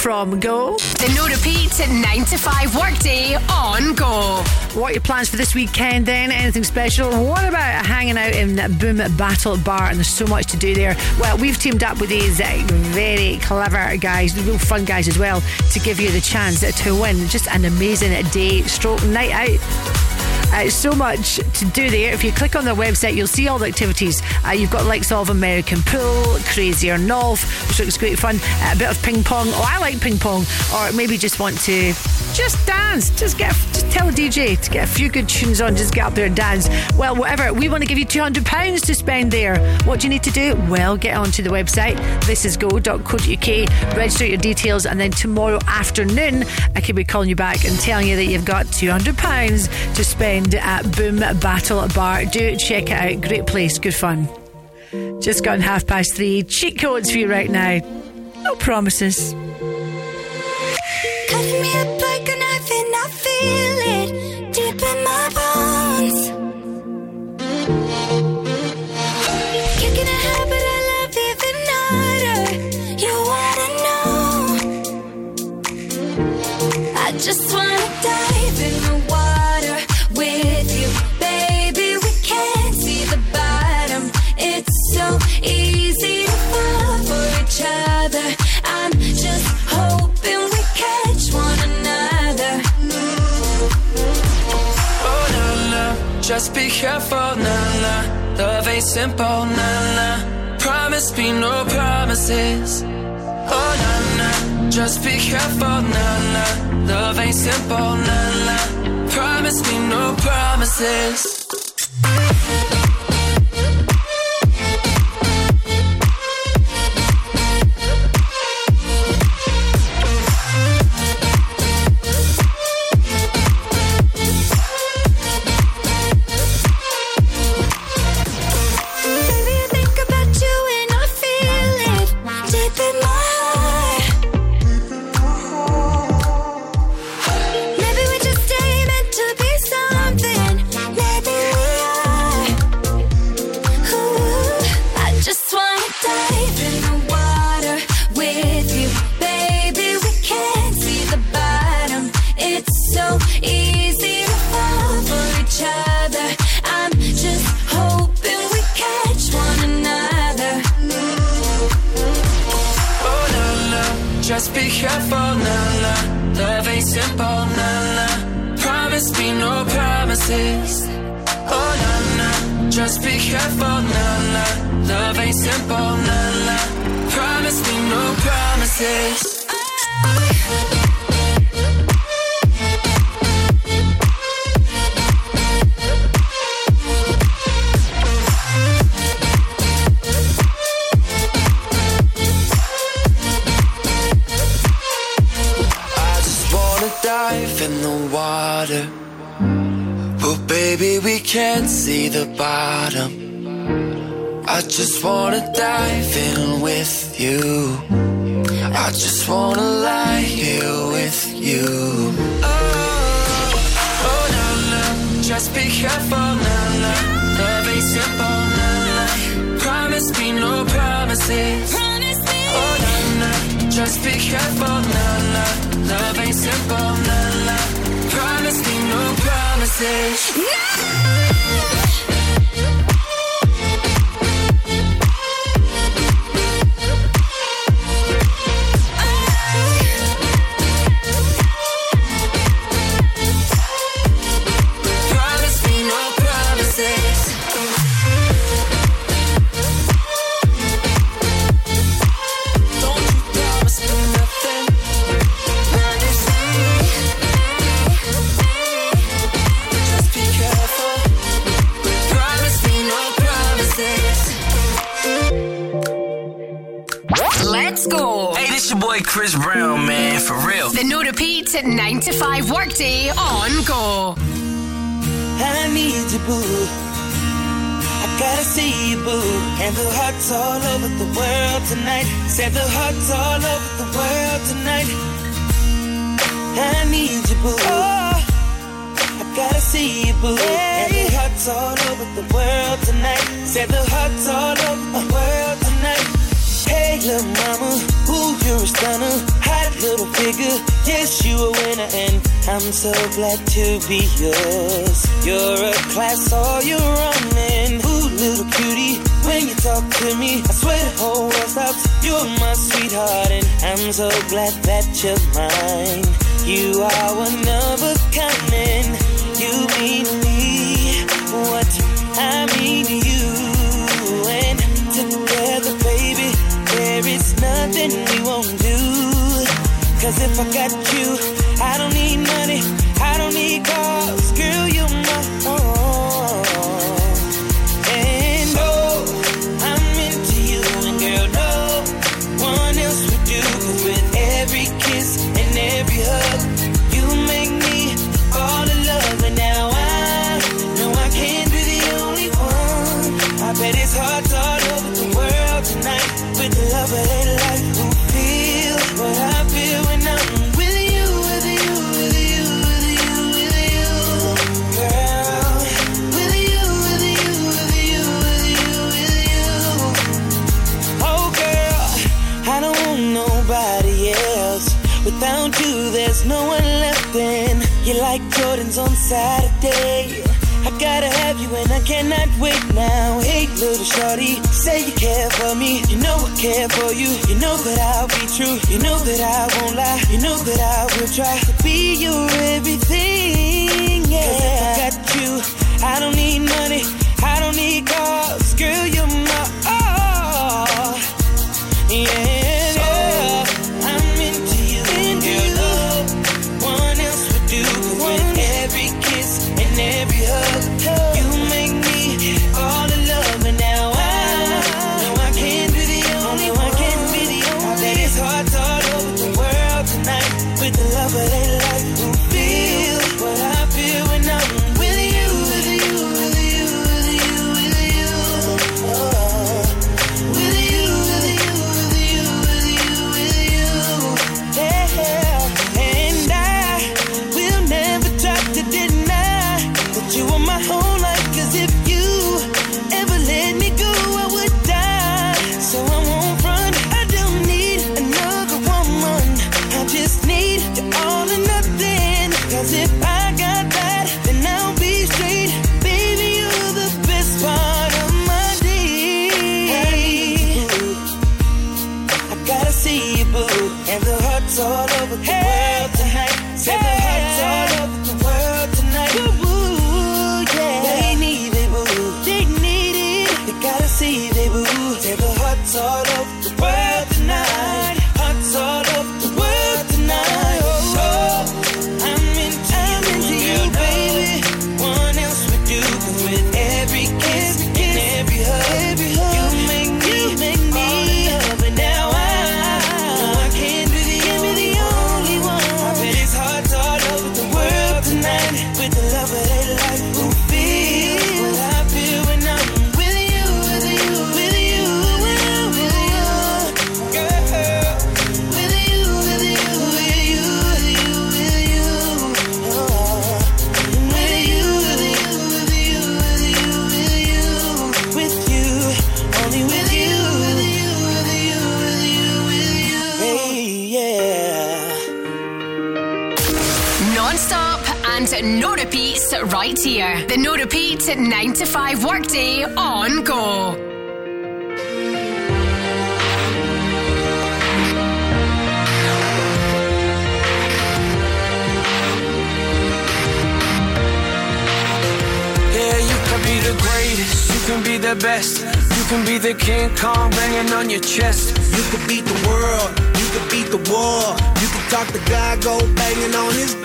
From Go. The no repeat 9 to 5 workday on Go. What are your plans for this weekend then? Anything special? What about hanging out in Boom Battle Bar? And there's so much to do there. Well, we've teamed up with these uh, very clever guys, real fun guys as well, to give you the chance to win just an amazing day stroke night out. Uh, so much to do there. If you click on their website, you'll see all the activities. Uh, you've got likes of American Pool, Crazy or North, which looks great fun. Uh, a bit of ping pong. Oh, I like ping pong. Or maybe just want to just dance. Just get, tell DJ to get a few good tunes on. Just get up there and dance. Well, whatever. We want to give you two hundred pounds to spend there. What do you need to do? Well, get onto the website. This is go.co.uk. Register your details, and then tomorrow afternoon, I could be calling you back and telling you that you've got two hundred pounds to spend at Boom Battle Bar. Do check it out. Great place, good fun. Just gone half past three. Cheat codes for you right now. No promises. Just be careful, nah, nah. Love ain't simple, nah, nah. Promise me no promises. Oh, nah, nah. Just be careful, nah, nah. Love ain't simple, nah, nah. Promise me no promises. with now. Hey, little shorty, say you care for me. You know I care for you. You know that I'll be true. You know that I won't lie. You know that I will try to be your everything. Yeah, Cause if I got you. I don't need money. I don't need cars. Girl, you repeat 9 to 5 workday on go. Yeah, you can be the greatest, you can be the best, you can be the King Kong banging on your chest. You could beat the world, you could beat the war. You can talk to God, go banging on his.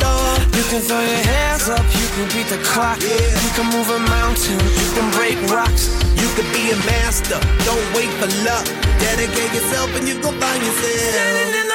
You can throw your hands up, you can beat the clock. Yeah. You can move a mountain, you can break rocks. You could be a master, don't wait for luck. Dedicate yourself and you go find yourself. Standing in the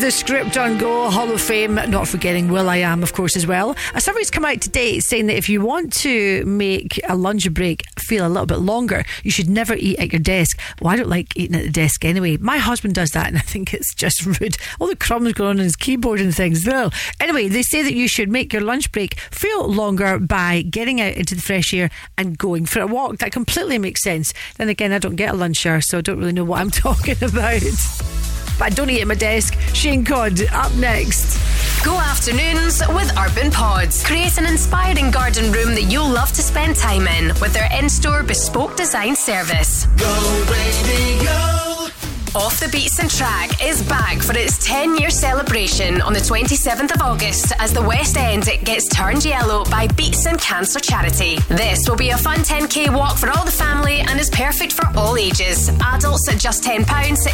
the script on Go Hall of Fame, not forgetting will.i.am, of course, as well. A survey's come out today saying that if you want to make a lunch break feel a little bit longer, you should never eat at your desk. Well, I don't like eating at the desk anyway. My husband does that, and I think it's just *laughs* rude. All the crumbs going on his keyboard and things. Well, anyway, they say that you should make your lunch break feel longer by getting out into the fresh air and going for a walk. That completely makes sense. Then again, I don't get a lunch hour, so I don't really know what I'm *laughs* talking about. But I don't eat at my desk. Shane Codd up next. Go afternoons with Urban Pods. Create an inspiring garden room that you'll love to spend time in with their in store bespoke design service. Go radio. Off the Beatson Track is back for its 10 year celebration on the 27th of August as the West End gets turned yellow by Beatson Cancer Charity. This will be a fun 10k walk for all the family and is perfect for all ages. Adults at just £10,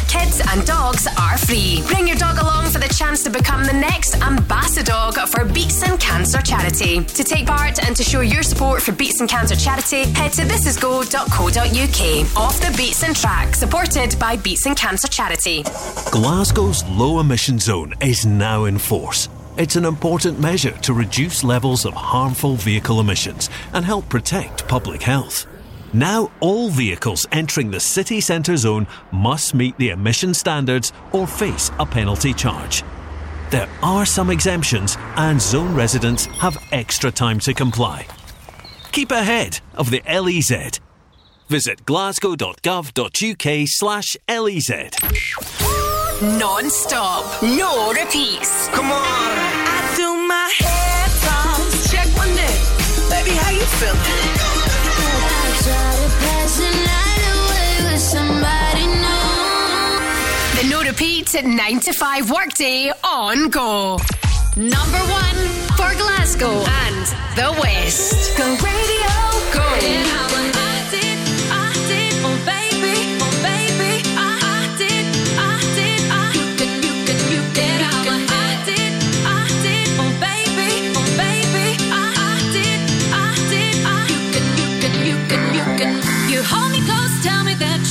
kids and dogs are free. Bring your dog along for the chance to become the next ambassador for Beatson Cancer Charity. To take part and to show your support for Beatson Cancer Charity, head to thisisgo.co.uk. Off the Beatson Track, supported by Beatson Cancer Charity. Glasgow's low emission zone is now in force. It's an important measure to reduce levels of harmful vehicle emissions and help protect public health. Now, all vehicles entering the city centre zone must meet the emission standards or face a penalty charge. There are some exemptions, and zone residents have extra time to comply. Keep ahead of the LEZ. Visit glasgow.gov.uk slash LEZ. Non stop, no repeats. Come on. I do my hair toss, check my neck, Central. The no repeat 9 to 5 workday on go. Number one for Glasgow and the West. Go radio, go. You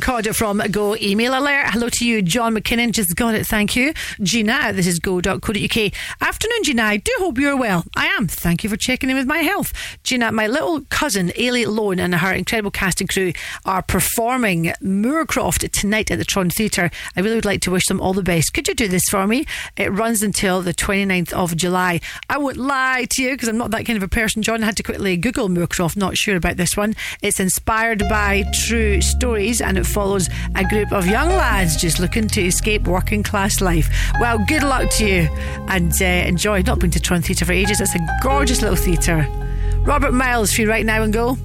Shane Codder from Go Email Alert. Hello to you, John McKinnon. Just got it. Thank you. Gina, this is go.co.uk. Afternoon, Gina. I do hope you're well. I am. Thank you for checking in with my health. Gina, my little cousin, Ailey Lone, and her incredible casting crew are performing Moorcroft tonight at the Tron Theatre. I really would like to wish them all the best. Could you do this for me? It runs until the 29th of July. I won't lie to you because I'm not that kind of a person, John. I had to quickly Google Moorcroft. Not sure about this one. It's inspired by true stories and it follows a group of young lads just looking to escape working class life. Well, good luck to you and uh, enjoy. Not been to Tron Theatre for ages. It's a gorgeous little theatre. Robert Miles for you right now and go.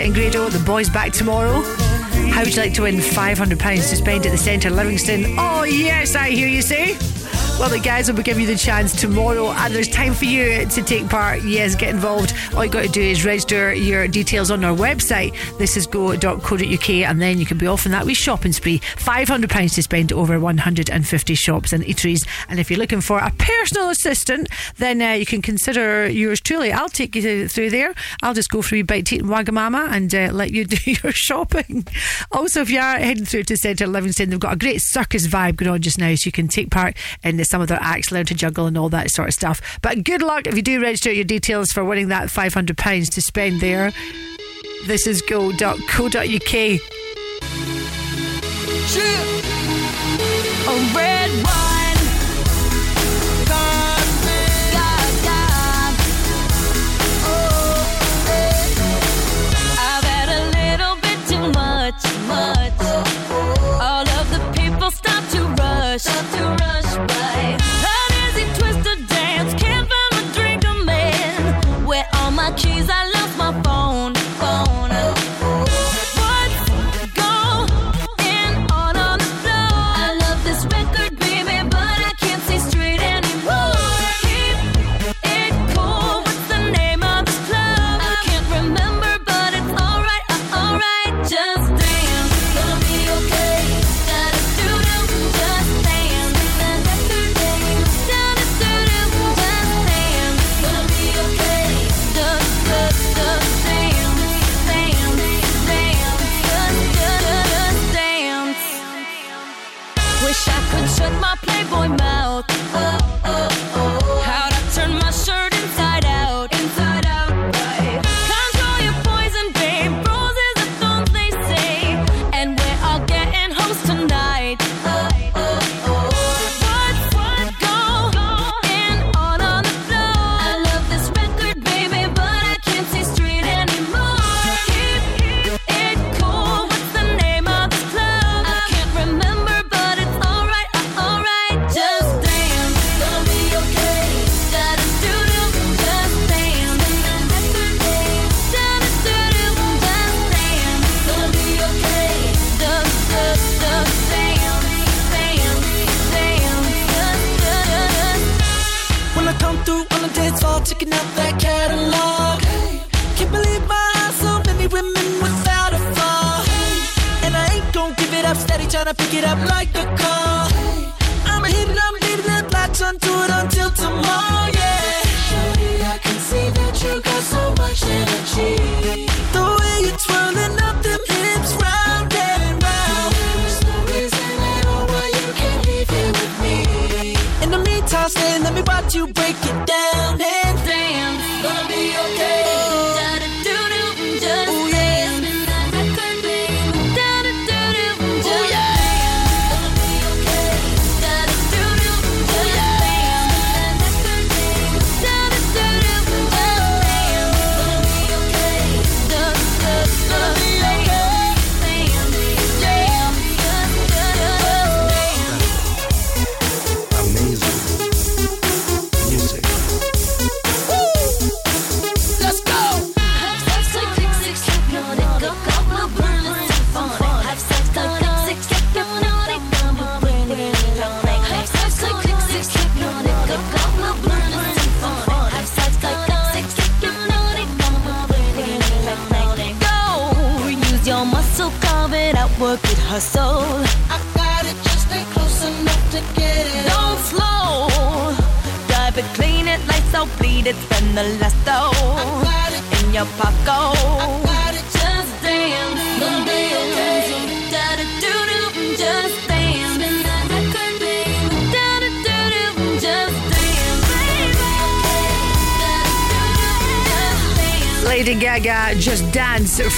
And Grado, the boys back tomorrow. How would you like to win £500 to spend at the Centre Livingston? Oh, yes, I hear you say. Well, the guys will be giving you the chance tomorrow, and there's time for you to take part. Yes, get involved. All you got to do is register your details on our website. This is go.co.uk, and then you can be off on that wee shopping spree. £500 to spend over 150 shops and eateries and if you're looking for a personal assistant, then uh, you can consider yours truly. I'll take you through there. I'll just go through Bite Eat and Wagamama and uh, let you *laughs* do your shopping. Also, if you are heading through to Centre Livingston, they've got a great circus vibe going on just now, so you can take part in some of their acts, learn to juggle and all that sort of stuff. But good luck if you do register your details for winning that £500 to spend there. This is go.co.uk. Yeah. A red wine. mama. Pick it up like a call.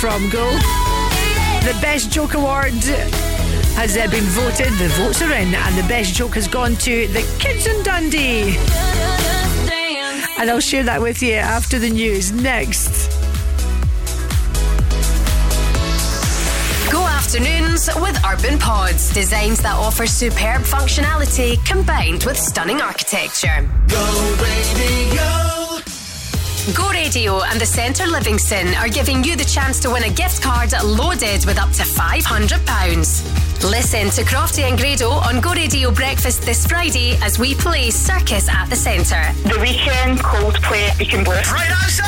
From Go. The Best Joke Award has uh, been voted. The votes are in, and the best joke has gone to the kids in Dundee. And I'll share that with you after the news next. Go afternoons with Urban Pods. Designs that offer superb functionality combined with stunning architecture. Go radio. Go Radio and the Centre Livingston are giving you the chance to win a gift card loaded with up to £500. Listen to Crofty and Grado on Go Radio Breakfast this Friday as we play Circus at the Centre. The weekend, cold Coldplay, Deacon Blue. Right answer!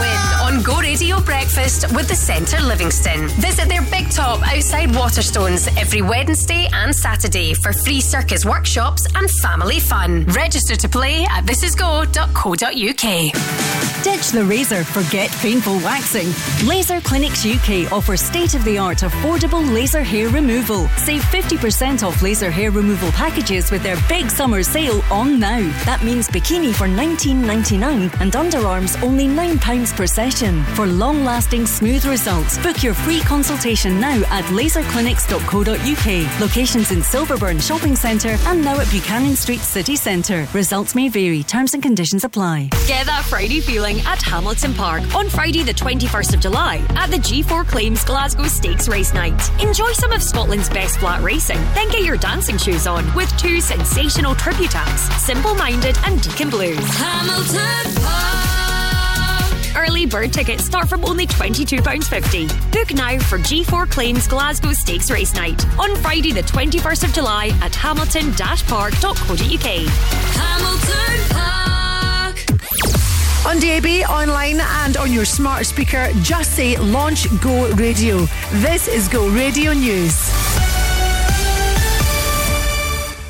Win on Go Radio Breakfast with the Centre Livingston. Visit their big top outside Waterstones every Wednesday and Saturday for free circus workshops and family fun. Register to play at thisisgo.co.uk. Ditch the razor, forget painful waxing. Laser Clinics UK offers state of the art affordable laser hair removal. Save 50% off laser hair removal packages with their big summer sale on now. That means bikini for $19.99 and underarms only £9 per session. For long lasting smooth results, book your free consultation now at laserclinics.co.uk. Locations in Silverburn Shopping Centre and now at Buchanan Street City Centre. Results may vary, terms and conditions apply. Get that Friday feeling at Hamilton Park on Friday, the 21st of July, at the G4 Claims Glasgow Stakes Race Night. Enjoy some of Scotland's best flat racing, then get your dancing shoes on with two sensational tribute acts Simple Minded and Deacon Blues. Hamilton Park. Early bird tickets start from only £22.50. Book now for G4 Claims Glasgow Stakes Race Night on Friday, the 21st of July at hamilton-park.co.uk. Hamilton Park. On DAB, online, and on your smart speaker, just say Launch Go Radio. This is Go Radio News.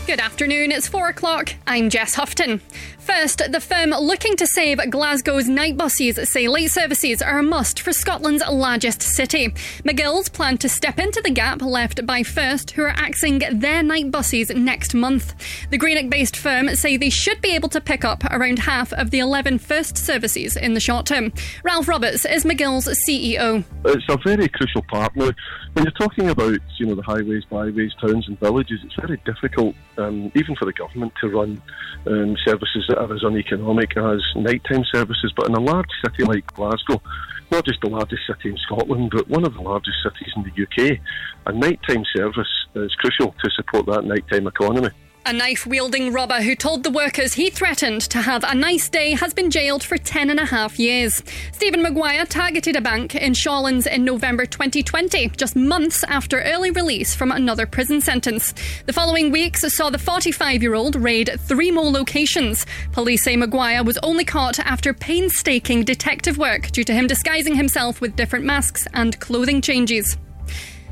Good afternoon, it's four o'clock. I'm Jess Houghton. First, the firm looking to save Glasgow's night buses say late services are a must for Scotland's largest city. McGill's plan to step into the gap left by First, who are axing their night buses next month. The Greenock based firm say they should be able to pick up around half of the 11 First services in the short term. Ralph Roberts is McGill's CEO. It's a very crucial part. Now, when you're talking about you know the highways, byways, towns, and villages, it's very difficult, um, even for the government, to run um, services that are as uneconomic as nighttime services. But in a large city like Glasgow, not just the largest city in Scotland, but one of the largest cities in the UK, a nighttime service is crucial to support that nighttime economy. A knife wielding robber who told the workers he threatened to have a nice day has been jailed for 10 and a half years. Stephen Maguire targeted a bank in Shawlands in November 2020, just months after early release from another prison sentence. The following weeks saw the 45 year old raid three more locations. Police say Maguire was only caught after painstaking detective work due to him disguising himself with different masks and clothing changes.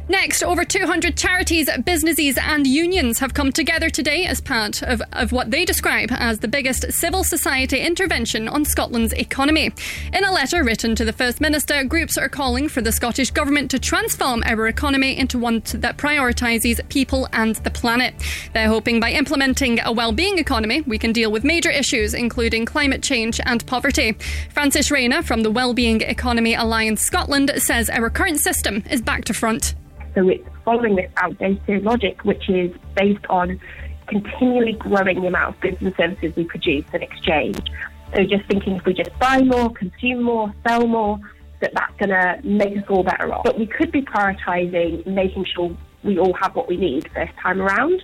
Next, over 200 charities, businesses, and unions have come together today as part of, of what they describe as the biggest civil society intervention on Scotland's economy. In a letter written to the First Minister, groups are calling for the Scottish Government to transform our economy into one that prioritises people and the planet. They're hoping by implementing a well-being economy, we can deal with major issues including climate change and poverty. Francis Rayner from the Wellbeing Economy Alliance Scotland says our current system is back to front. So it's following this outdated logic, which is based on continually growing the amount of goods and services we produce and exchange. So just thinking if we just buy more, consume more, sell more, that that's going to make us all better off. But we could be prioritising making sure we all have what we need first time around.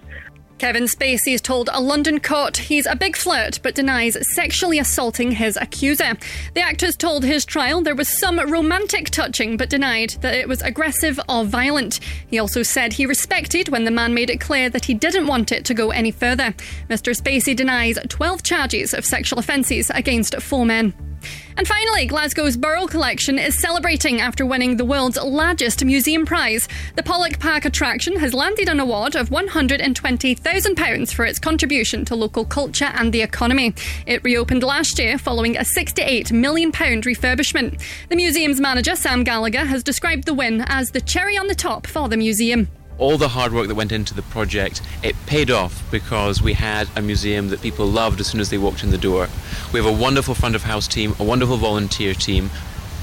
Kevin Spacey has told a London court he's a big flirt but denies sexually assaulting his accuser. The actor's told his trial there was some romantic touching but denied that it was aggressive or violent. He also said he respected when the man made it clear that he didn't want it to go any further. Mr. Spacey denies 12 charges of sexual offences against four men. And finally, Glasgow's Burrell Collection is celebrating after winning the world's largest museum prize. The Pollok Park attraction has landed an award of £120,000 for its contribution to local culture and the economy. It reopened last year following a £68 million refurbishment. The museum's manager, Sam Gallagher, has described the win as the cherry on the top for the museum all the hard work that went into the project, it paid off because we had a museum that people loved as soon as they walked in the door. We have a wonderful front of house team, a wonderful volunteer team,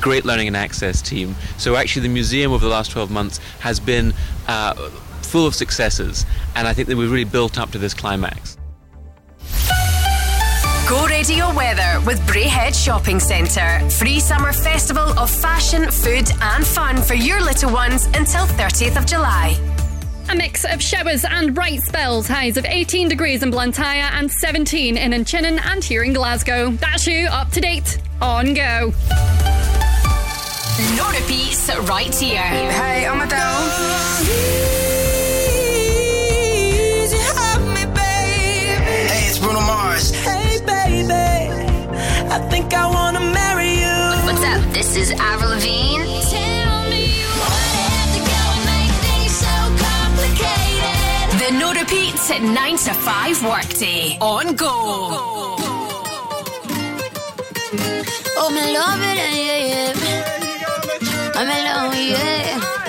great learning and access team. So actually, the museum over the last 12 months has been uh, full of successes, and I think that we've really built up to this climax. Go Radio Weather with Braehead Shopping Centre. Free summer festival of fashion, food, and fun for your little ones until 30th of July. A mix of showers and bright spells, highs of 18 degrees in Blantyre and 17 in Inchinnan and here in Glasgow. That's you up to date on Go. No repeats right here. Hey, I'm Adele. Hey, it's Bruno Mars. Hey, baby, I think I wanna marry you. What's up? This is Avril Lavigne. At 9 to 5 workday on Go. Oh, me love it, yeah, yeah. I'm in love, yeah.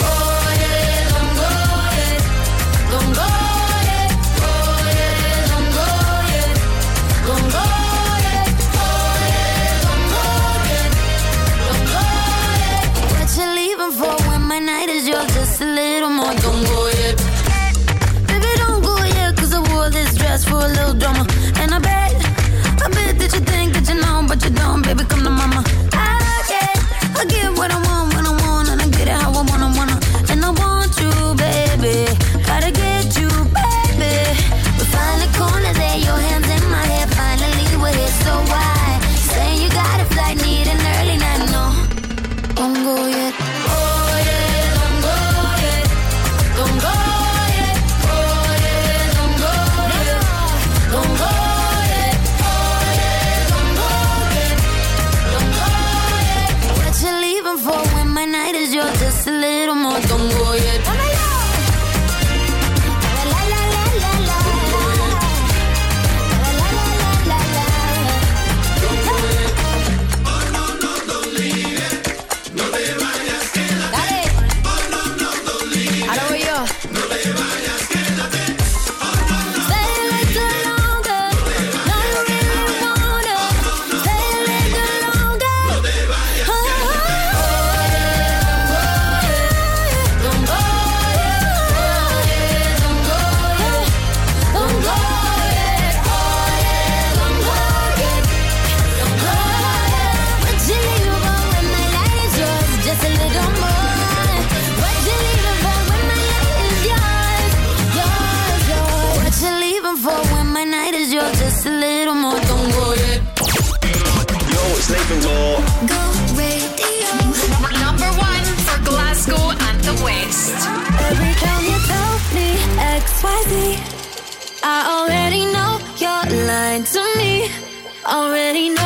already know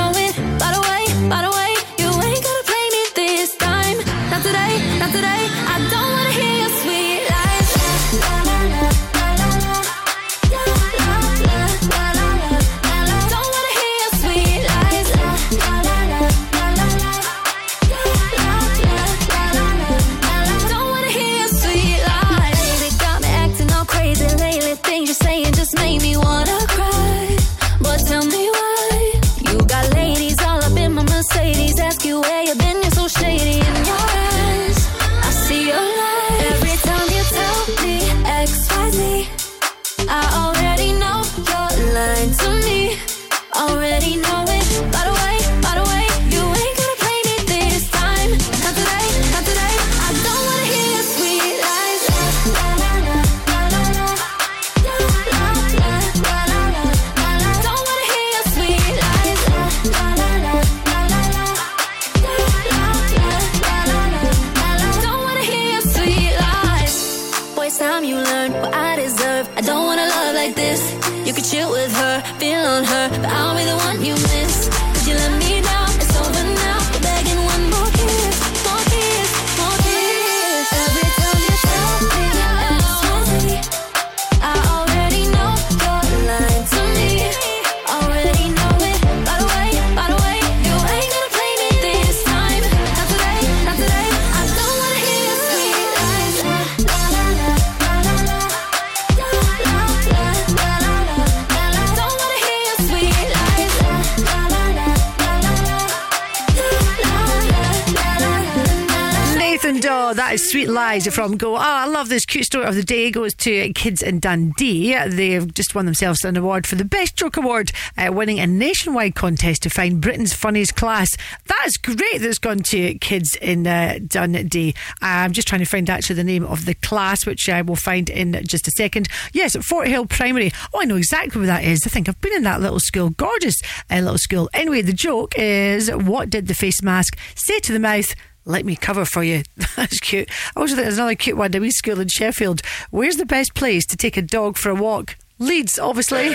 is Sweet Lies from Go. Oh, I love this cute story of the day. Goes to Kids in Dundee. They've just won themselves an award for the Best Joke Award, uh, winning a nationwide contest to find Britain's funniest class. That's great that's gone to Kids in uh, Dundee. I'm just trying to find actually the name of the class, which I will find in just a second. Yes, Forthill Primary. Oh, I know exactly where that is. I think I've been in that little school. Gorgeous uh, little school. Anyway, the joke is what did the face mask say to the mouth? let me cover for you. *laughs* That's cute. I also think there's another cute one. A wee school in Sheffield. Where's the best place to take a dog for a walk? Leeds, obviously.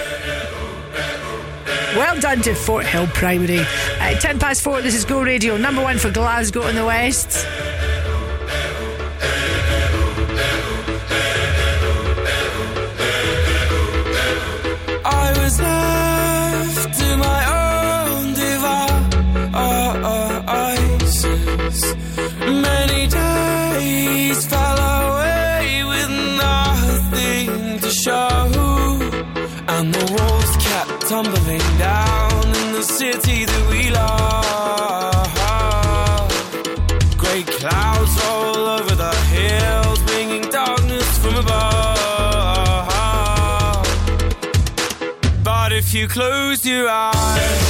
Well done to Forthill Primary. At 10 past 4, this is Go Radio, number one for Glasgow in the West. And the walls kept tumbling down in the city that we love. Great clouds all over the hills, bringing darkness from above. But if you close your eyes.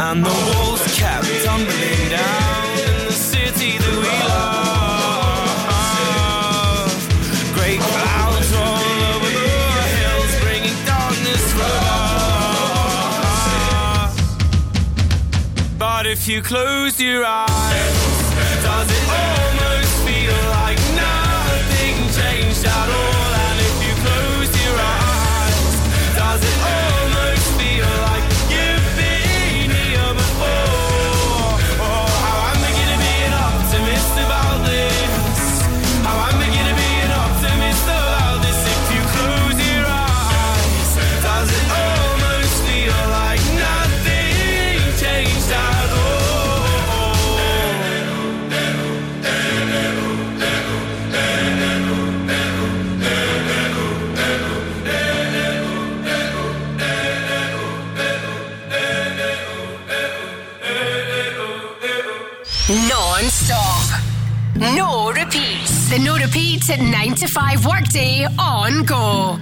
And the walls kept tumbling down in the city that we love. Great clouds all over the hills, bringing darkness from But if you close your eyes. No repeats. The no repeats at 9 to 5 workday on go.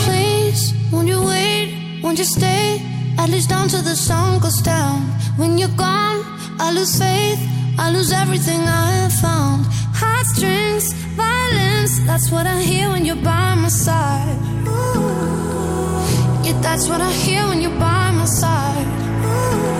Please, won't you wait? Won't you stay? At least down till the sun goes down. When you're gone, I lose faith. I lose everything I have found. Heartstrings, violence, that's what I hear when you're by my side. Ooh. Yeah, that's what I hear when you're by my side. Ooh.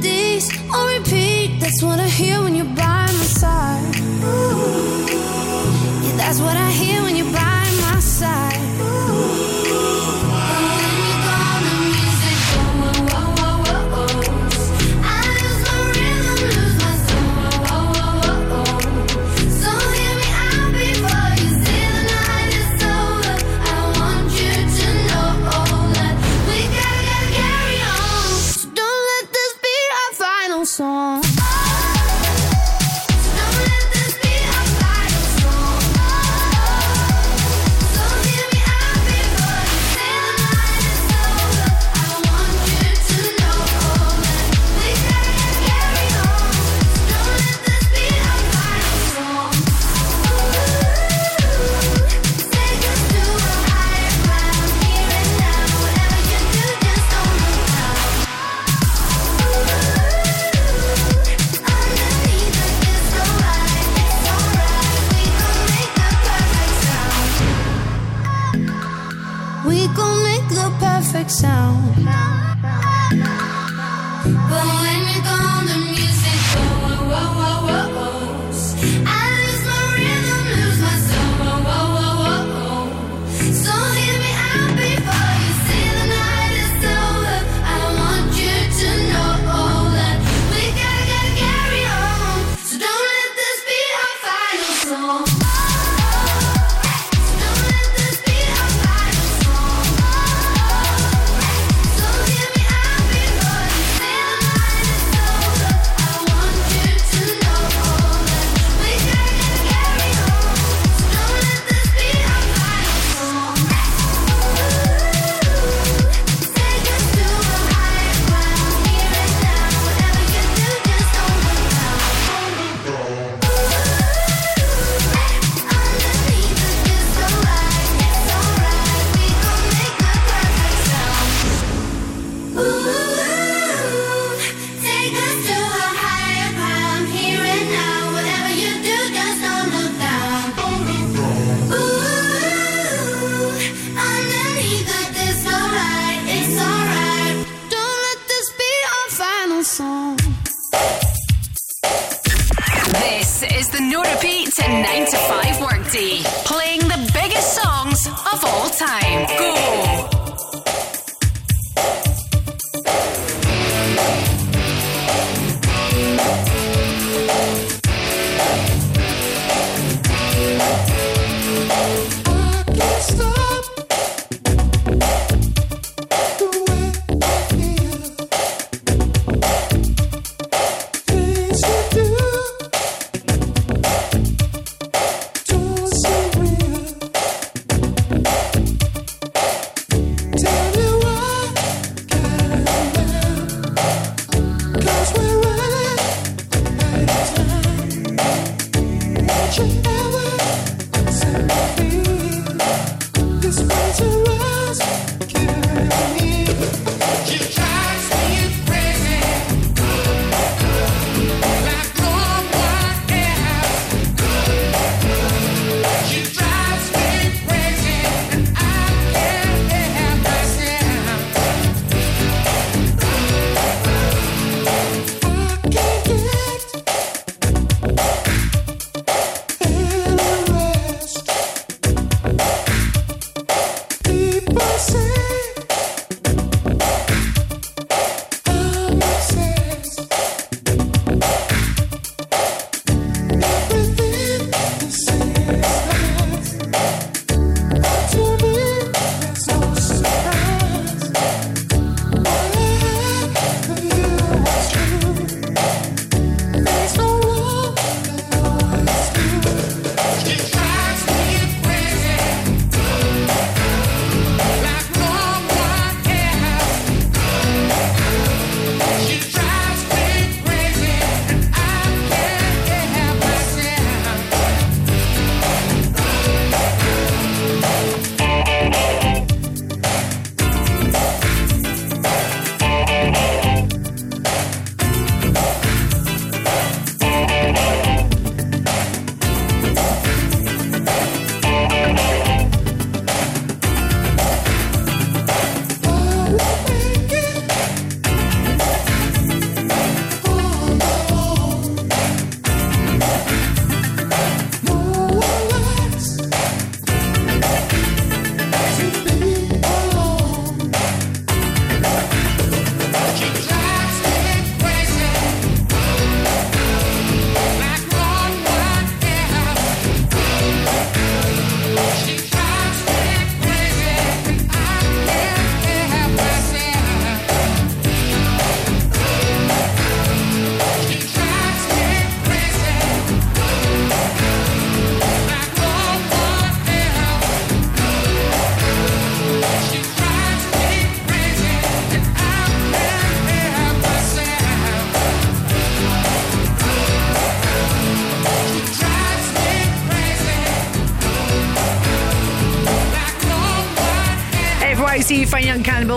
melodies on repeat. That's what I hear when you're by my side. Ooh. Yeah, that's what I hear when you're by my side.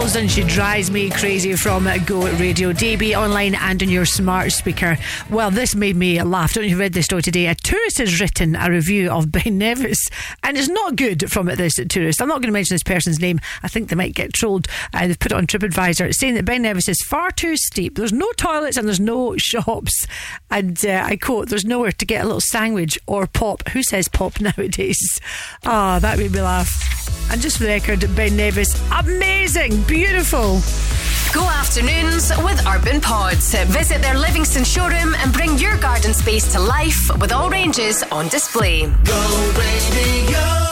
And She Drives Me Crazy from Go Radio DB online and on your smart speaker. Well, this made me laugh. Don't you read this story today? A tourist has written a review of *laughs* Ben Nevis, and it's not good from this tourist. I'm not going to mention this person's name. I think they might get trolled. Uh, they've put it on TripAdvisor saying that Ben Nevis is far too steep. There's no toilets and there's no shops. And uh, I quote, there's nowhere to get a little sandwich or pop. Who says pop *laughs* nowadays? Ah, that made me laugh. And just for the record, Ben Nevis, amazing, beautiful. Go afternoons with Urban Pods. Visit their Livingston showroom and bring your garden space to life with all ranges on display. Go radio.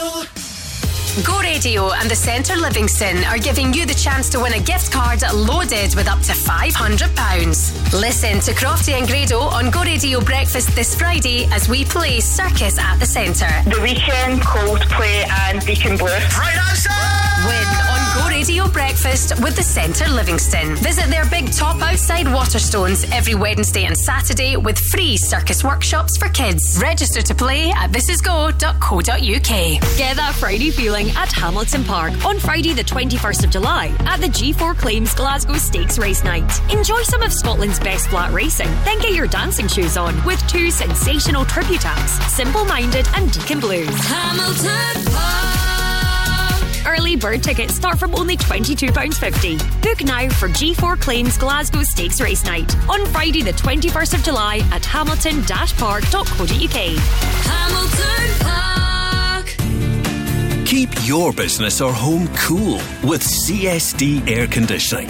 Go Radio and the Centre Livingston are giving you the chance to win a gift card loaded with up to £500. Listen to Crofty and Grado on Go Radio Breakfast this Friday as we play Circus at the Centre. The Weeknd, Coldplay, and Deacon Blue. Right answer! Win on Go Radio Breakfast with the Centre Livingston. Visit their big top outside Waterstones every Wednesday and Saturday with free circus workshops for kids. Register to play at thisisgo.co.uk. Get that Friday feeling at Hamilton Park on Friday, the 21st of July at the G4 Claims Glasgow Stakes Race Night. Enjoy some of Scotland's best flat racing, then get your dancing shoes on with two sensational tribute acts Simple Minded and Deacon Blues. Hamilton Park. Early bird tickets start from only £22.50. Book now for G4 Claims Glasgow Stakes Race Night on Friday, the 21st of July at hamilton-park.co.uk. Hamilton Park. Keep your business or home cool with CSD Air Conditioning.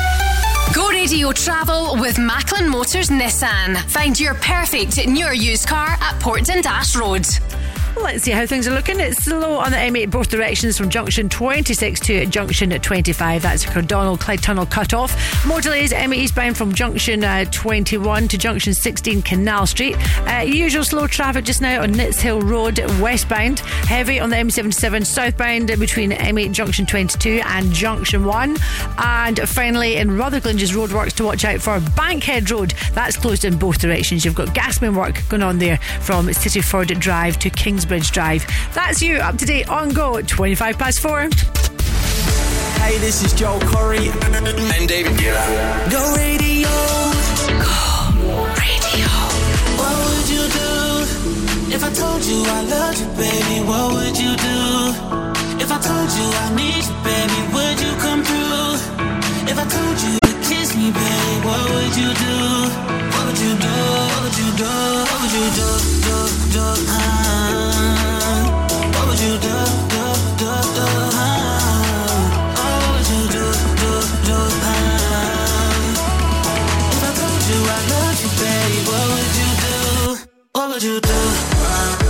Go Radio Travel with Macklin Motors Nissan. Find your perfect new or used car at Portland Dash Road. Let's see how things are looking. It's slow on the M8 both directions from junction 26 to junction 25. That's Cardonald Clyde Tunnel cut off. More delays M8 eastbound from junction uh, 21 to junction 16 Canal Street. Uh, usual slow traffic just now on Nitshill Road westbound. Heavy on the M77 southbound between M8 junction 22 and junction 1. And finally in Rutherglen's roadworks to watch out for Bankhead Road. That's closed in both directions. You've got gasman work going on there from Cityford Drive to Kingsbridge Drive. That's you up to date on Go at 25 past 4. Hey, this is Joel Corry. And David Guetta. Go radio. Go radio. What would you do if I told you I loved you, baby? What would you do if I told you I need you, baby? Would you come through? If I told you to kiss me, baby, what would you do? Would you do? What would you do? Do do ah? What would you do? Do do do ah? Oh, what would you do? Do do ah? If I told you I loved you, baby, what would you do? What would you do?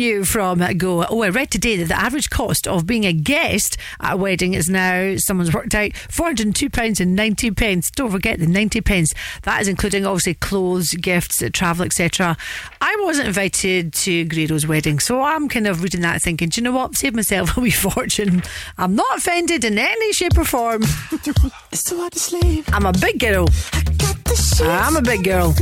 you from Go. Oh, I read today that the average cost of being a guest at a wedding is now, someone's worked out, £402.90. and Don't forget the 90 pence. That is including, obviously, clothes, gifts, travel, etc. I wasn't invited to Gredo's wedding, so I'm kind of reading that thinking, do you know what? Save myself *laughs* a wee fortune. I'm not offended in any shape or form. *laughs* I'm a big girl. I'm a big girl.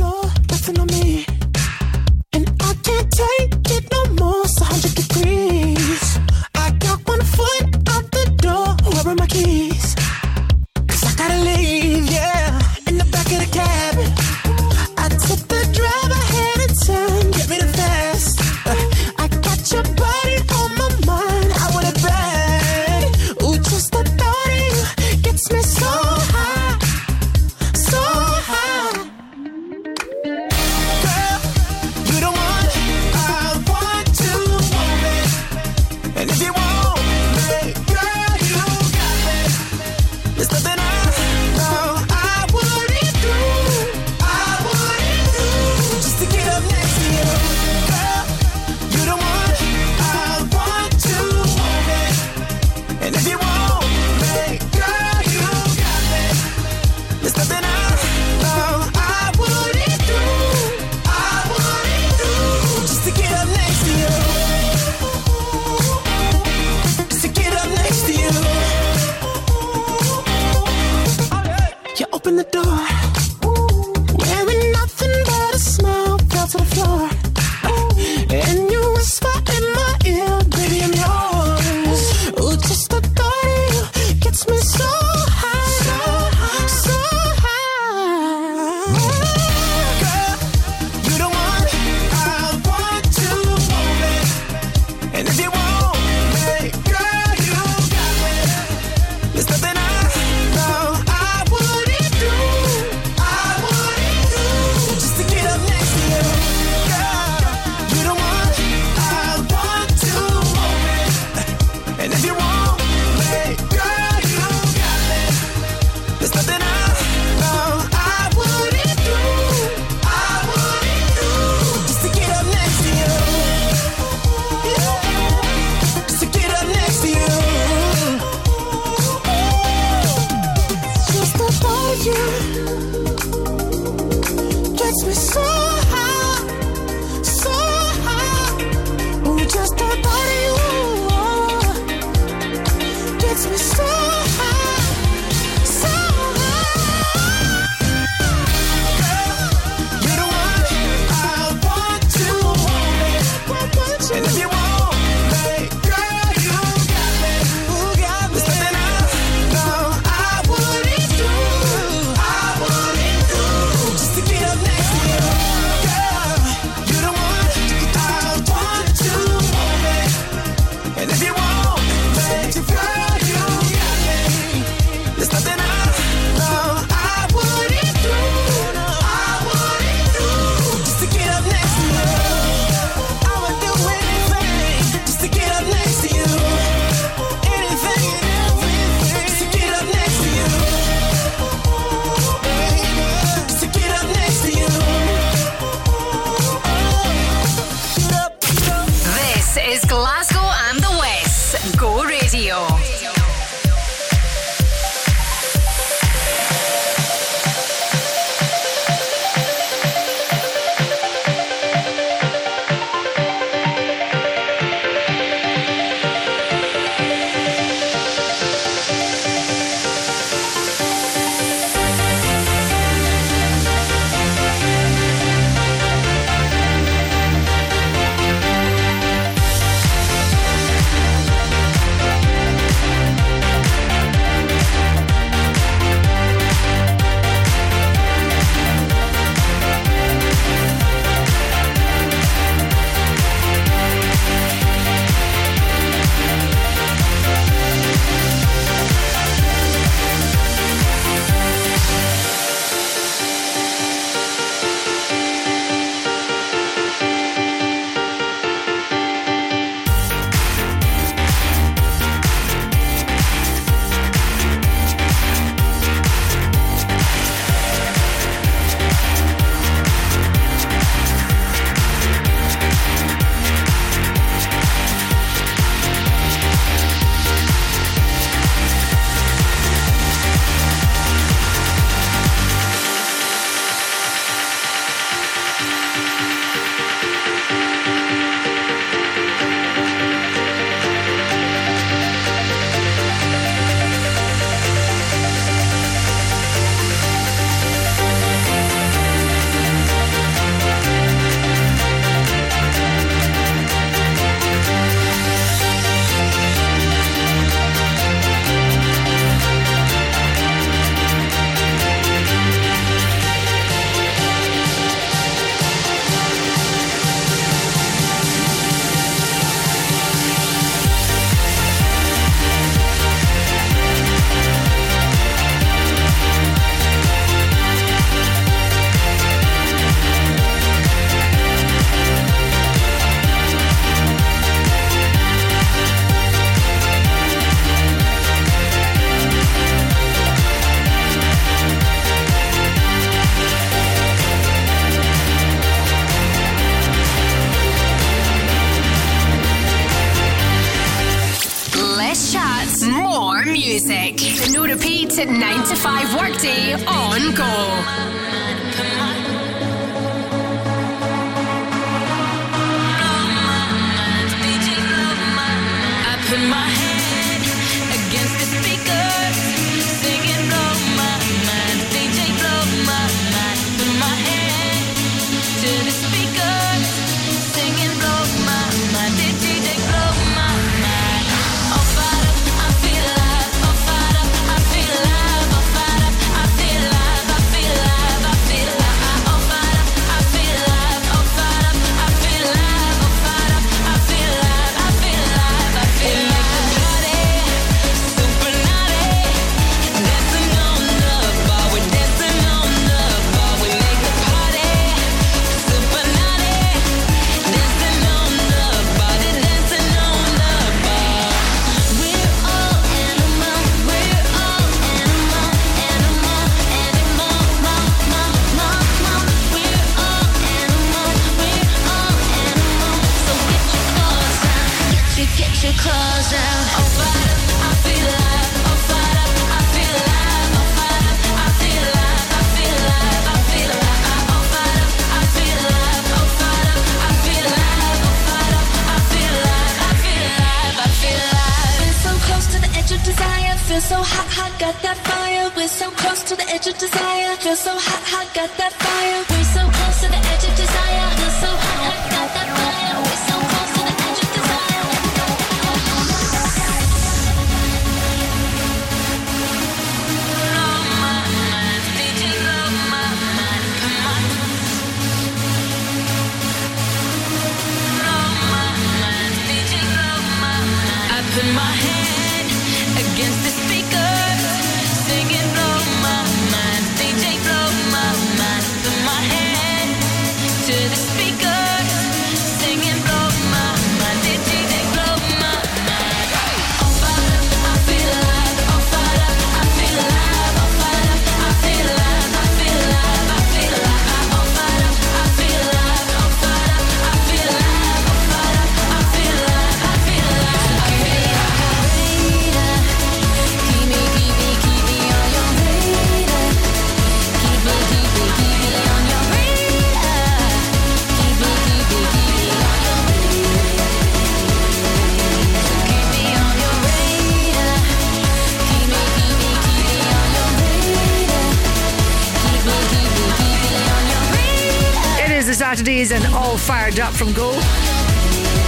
Up from Go.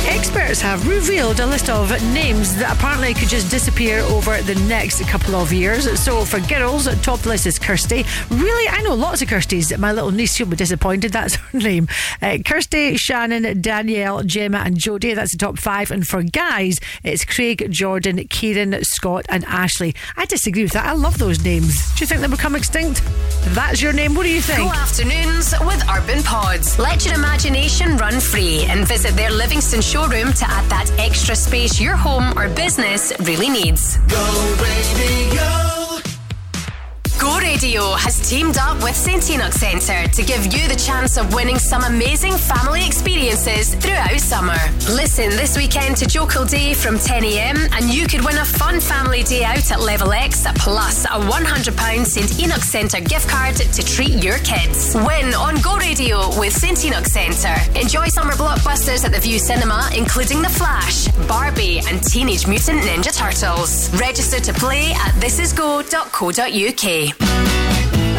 Experts have revealed a list of names that apparently could just disappear over the next couple of years. So for girls, top list is Kirsty. Really, I know lots of Kirsties. My little niece, she'll be disappointed. *laughs* That's her name. Uh, Kirsty, Shannon, Danielle, Gemma, and Jodie. That's the top five. And for guys, it's Craig, Jordan, Kieran, Scott, and Ashley. I disagree with that. I love those names. Do you think they become extinct? If that's your name, what do you think? Go afternoons with Urban Pods. Let your imagination run free and visit their Livingston showroom to add that extra space your home or business really needs. Go radio. Radio has teamed up with St Enoch Centre to give you the chance of winning some amazing family experiences throughout summer. Listen this weekend to Jokel Day from 10am and you could win a fun family day out at Level X plus a £100 St Enoch Centre gift card to treat your kids. Win on Go Radio with St Enoch Centre. Enjoy summer blockbusters at the Vue Cinema, including The Flash, Barbie, and Teenage Mutant Ninja Turtles. Register to play at thisisgo.co.uk.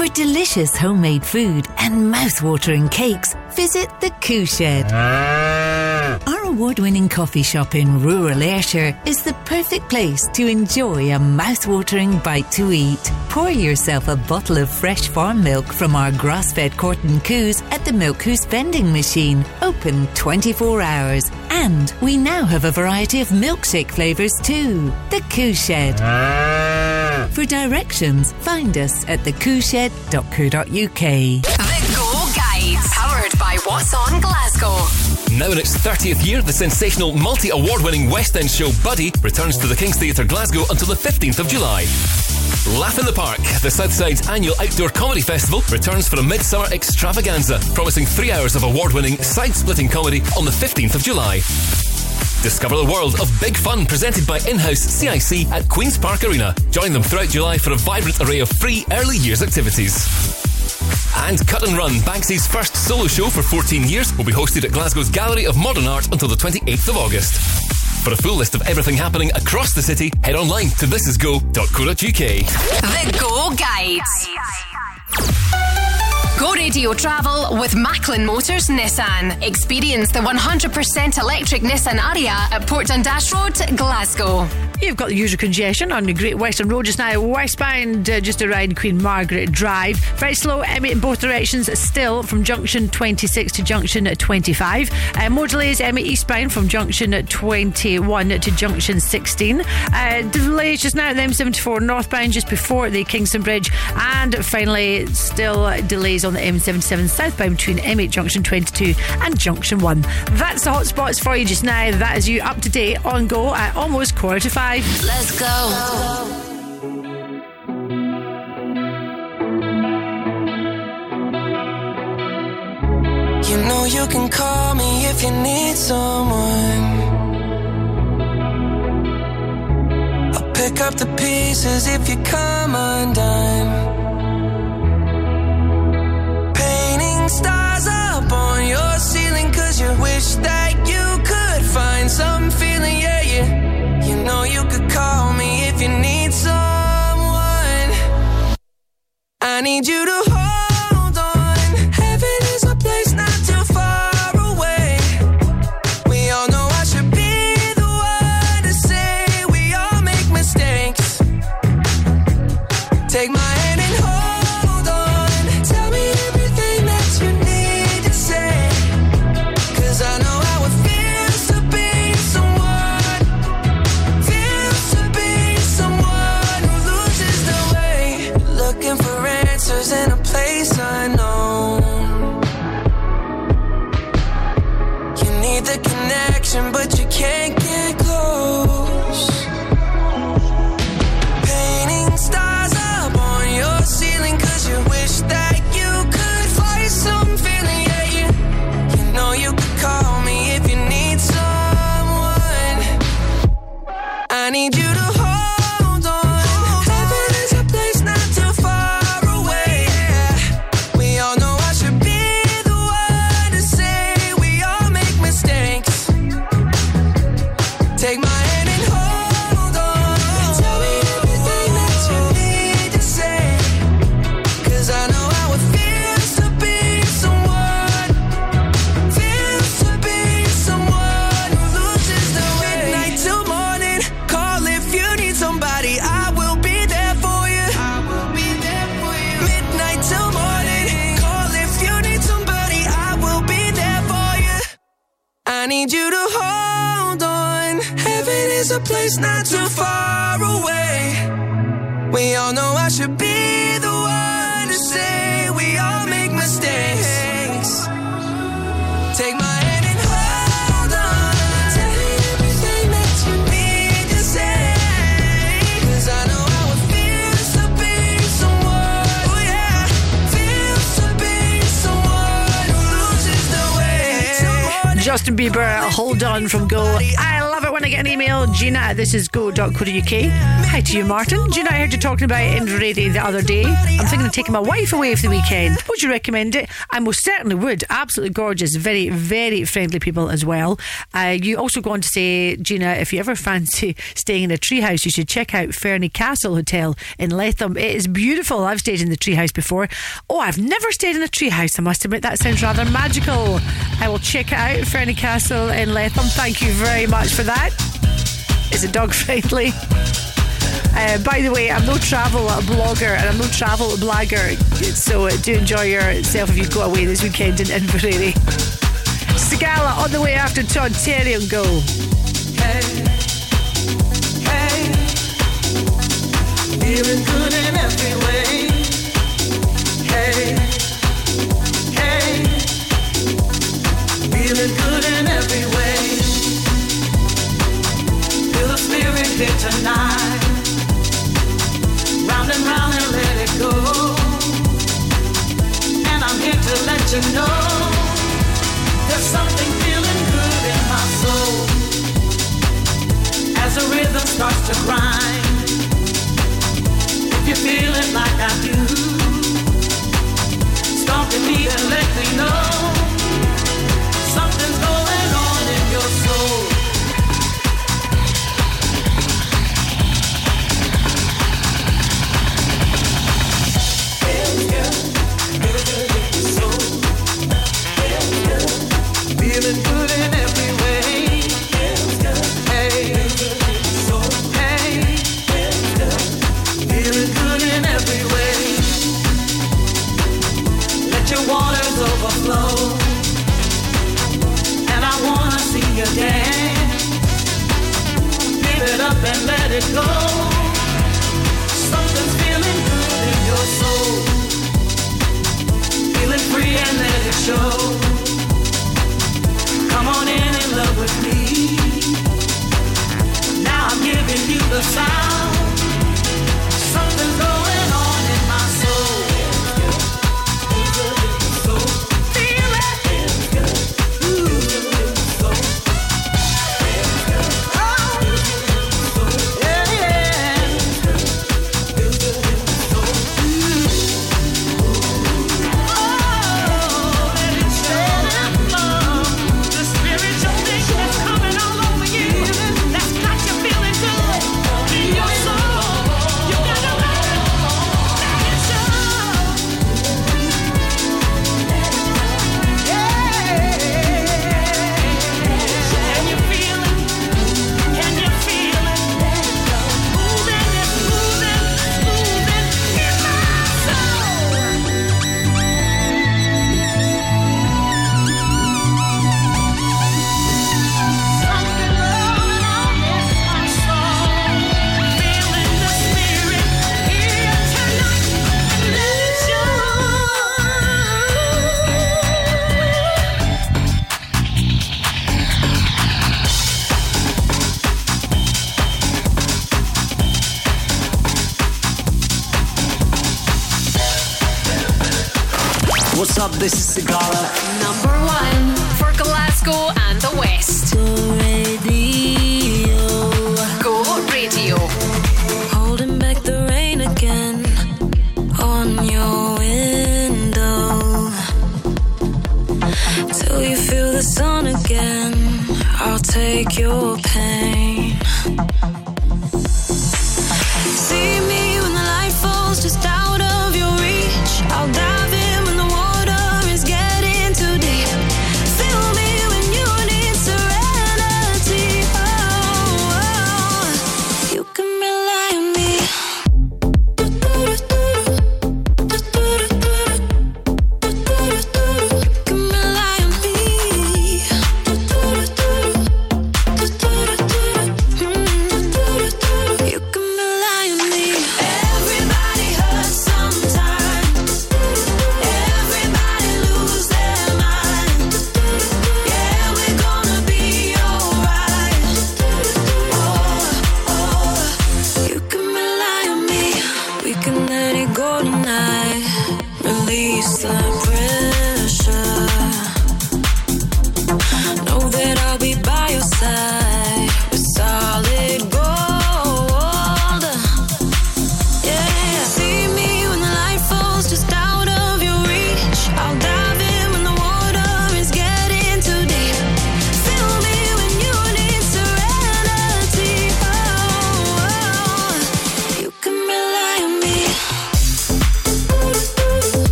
For delicious homemade food and mouth-watering cakes, visit the Coo Shed. Ah. Our award-winning coffee shop in rural Ayrshire is the perfect place to enjoy a mouth-watering bite to eat. Pour yourself a bottle of fresh farm milk from our grass-fed Corton Coos at the Milk Coos vending machine, open 24 hours. And we now have a variety of milkshake flavours too. The Coo Shed. Ah. For directions, find us at thecooshed.co.uk. The Go Guide, powered by What's On Glasgow. Now in its 30th year, the sensational multi award winning West End show Buddy returns to the King's Theatre Glasgow until the 15th of July. Laugh in the Park, the Southside's annual outdoor comedy festival, returns for a midsummer extravaganza, promising three hours of award winning, side splitting comedy on the 15th of July. Discover the world of big fun presented by in-house CIC at Queen's Park Arena. Join them throughout July for a vibrant array of free early years activities. And Cut and Run, Banksy's first solo show for 14 years, will be hosted at Glasgow's Gallery of Modern Art until the 28th of August. For a full list of everything happening across the city, head online to thisisgo.co.uk. The Go Guide. Go Radio Travel with Macklin Motors Nissan. Experience the 100% electric Nissan Ariya at Port Dundas Road, Glasgow. You've got the usual congestion on the Great Western Road just now, westbound uh, just around Queen Margaret Drive. Very slow, M8 in both directions, still from junction 26 to junction 25. Uh, more delays, M8 eastbound from junction 21 to junction 16. Uh, delays just now at the M74 northbound just before the Kingston Bridge. And finally, still delays on the M77 southbound between M8 junction 22 and junction 1. That's the hotspots for you just now. That is you up to date on go at almost quarter to five. Let's go. You know you can call me if you need someone. I'll pick up the pieces if you come undone. I need you to A place not too far away. We all know I should be the one to say we all make mistakes. Take my. Oh. Justin Bieber, hold on from Go. I love it when I get an email. Gina at thisisgo.co.uk. Hi to you, Martin. Gina, I heard you talking about Inveraray the other day. I'm thinking of taking my wife away for the weekend. Would you recommend it? I most certainly would. Absolutely gorgeous. Very, very friendly people as well. Uh, you also go on to say, Gina, if you ever *laughs* fancy staying in a treehouse, you should check out Fernie Castle Hotel in Letham. It is beautiful. I've stayed in the treehouse before. Oh, I've never stayed in a treehouse. I must admit that sounds rather magical. I will check it out, Fernie Castle in Letham. Thank you very much for that. Is it dog *laughs* friendly? Uh, by the way, I'm no travel blogger and I'm no travel blogger, so do enjoy yourself if you go away this weekend in Inveraray. Sagala on the way after Todd Terry and go. Hey, Hey. Feeling good in every way. Hey, hey. Feeling good in every way. Tonight. Round and round and let it go. And I'm here to let you know. There's something feeling good in my soul. As the rhythm starts to grind. If you like I do, stop to me and let me know and let it go. Something's feeling good in your soul. Feeling free and let it show. Come on in and love with me. Now I'm giving you the sound.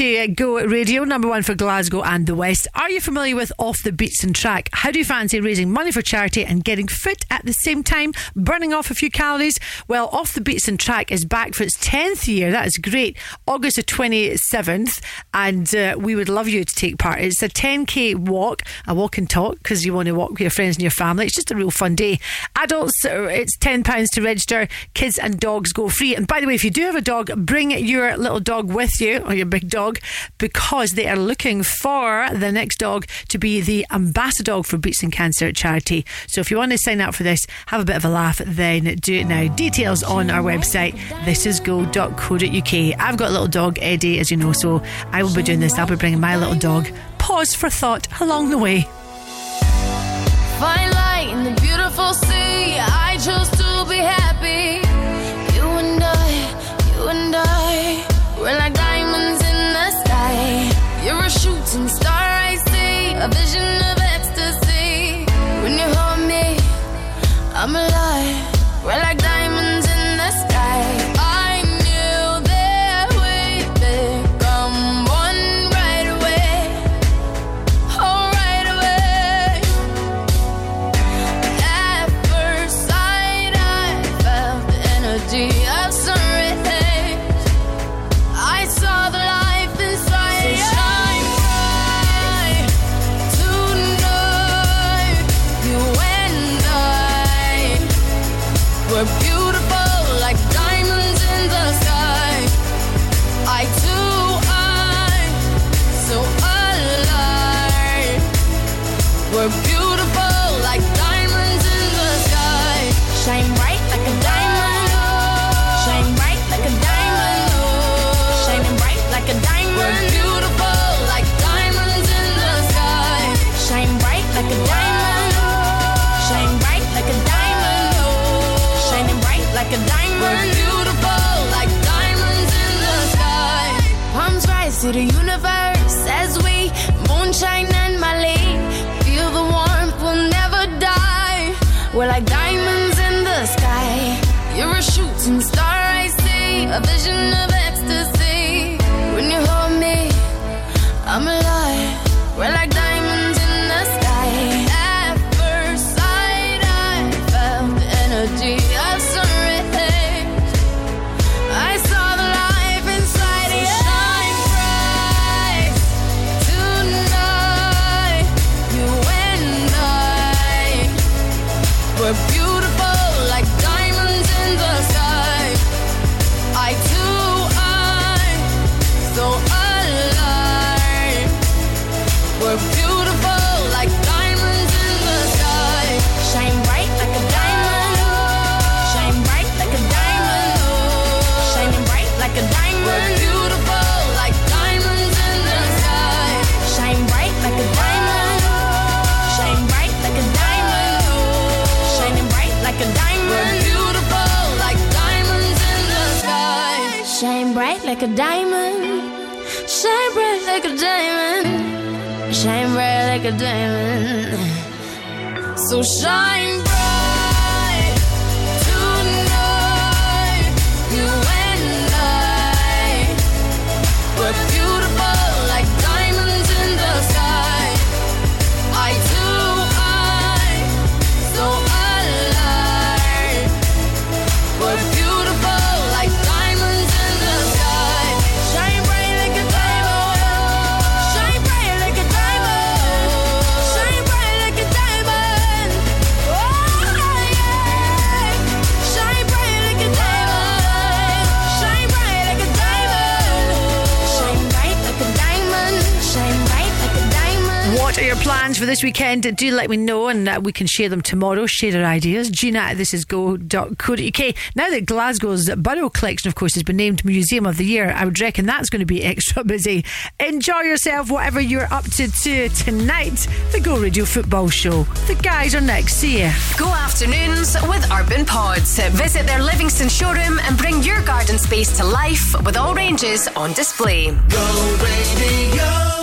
To Go Radio, number one for Glasgow and the West. Are you familiar with Off the Beatson Track? How do you fancy raising money for charity and getting fit at the same time, burning off a few calories? Well, Off the Beatson Track is back for its 10th year. That is great. August the 27th, and uh, we would love you to take part. It's a 10k walk, a walk and talk, because you want to walk with your friends and your family. It's just a real fun day. Adults, it's £10 to register. Kids and dogs go free. And by the way, if you do have a dog, bring your little dog with you or your big dog because they are looking for the next dog to be the ambassador dog for Beatson Cancer charity. So if you want to sign up for this, have a bit of a laugh, then do it now. Details on our website, thisisgo.co.uk. I've got a little dog, Eddie, as you know, so I will be doing this. I'll be bringing my little dog. Pause for thought along the way. Fine light in the beautiful sea. I to be happy. You and I, you and I, we're like diamonds in the sky. You're a shooting star, I see, a vision of ecstasy. When you hold me, I'm alive. We're beautiful like diamonds in the sky. Shine bright like a diamond. Shine bright like a diamond. Shining bright like a diamond. We're beautiful like diamonds in the sky. Shine bright like a diamond. Shine bright like a diamond. Shining bright like a diamond. We're beautiful like diamonds in the sky. Palms rise to the universe A vision of So shine this weekend? Do let me know and uh, we can share them tomorrow. Share our ideas. Gina at this is go.co.uk. Now that Glasgow's Burrell Collection, of course, has been named Museum of the Year, I would reckon that's going to be *laughs* extra busy. Enjoy yourself, whatever you're up to, to tonight. The Go Radio Football Show. The guys are next. See ya. Go afternoons with Urban Pods. Visit their Livingston showroom and bring your garden space to life with all ranges on display. Go radio.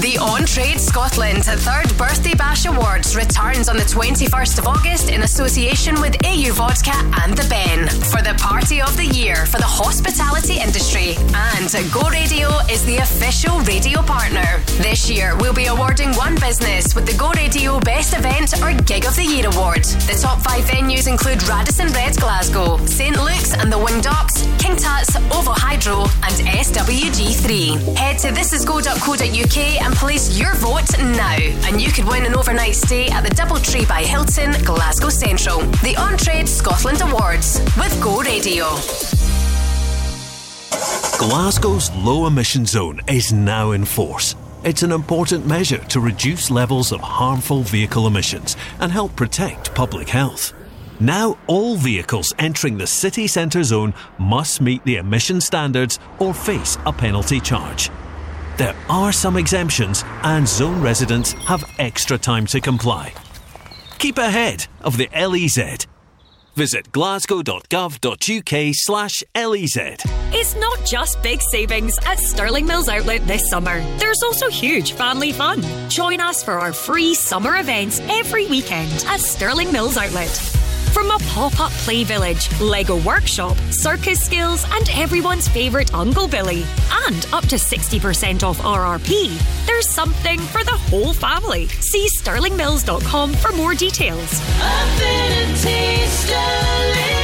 The On Trade Scotland Third Birthday Bash Awards returns on the 21st of August in association with AU Vodka and The Ben for the party of the year for the hospitality industry. And Go Radio is the official radio partner. This year, we'll be awarding one business with the Go Radio Best Event or Gig of the Year award. The top five venues include Radisson Red Glasgow, St Luke's and the Winged Ox, King Tut's, Ovo Hydro, and SWG3. Head to thisisgo.co.uk and place your vote now, and you could win an overnight stay at the Doubletree by Hilton, Glasgow Central. The On Trade Scotland Awards with Go Radio. Glasgow's low emission zone is now in force. It's an important measure to reduce levels of harmful vehicle emissions and help protect public health. Now, all vehicles entering the city centre zone must meet the emission standards or face a penalty charge. There are some exemptions, and zone residents have extra time to comply. Keep ahead of the LEZ. Visit glasgow.gov.uk slash LEZ. It's not just big savings at Sterling Mills Outlet this summer. There's also huge family fun. Join us for our free summer events every weekend at Sterling Mills Outlet. From a pop up play village, Lego workshop, circus skills, and everyone's favourite Uncle Billy, and up to 60% off RRP, there's something for the whole family. See sterlingmills.com for more details. Affinity Sterling.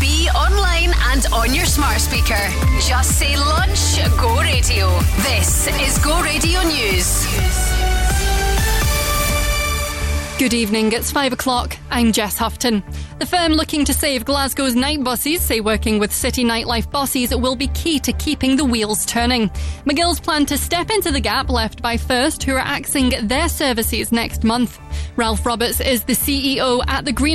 DAB, online, and on your smart speaker. Just say lunch, Go Radio. This is Go Radio News. Good evening, it's five o'clock. I'm Jess Houghton. The firm looking to save Glasgow's night buses say working with city nightlife bosses will be key to keeping the wheels turning. McGill's plan to step into the gap left by First, who are axing their services next month. Ralph Roberts is the CEO at the Green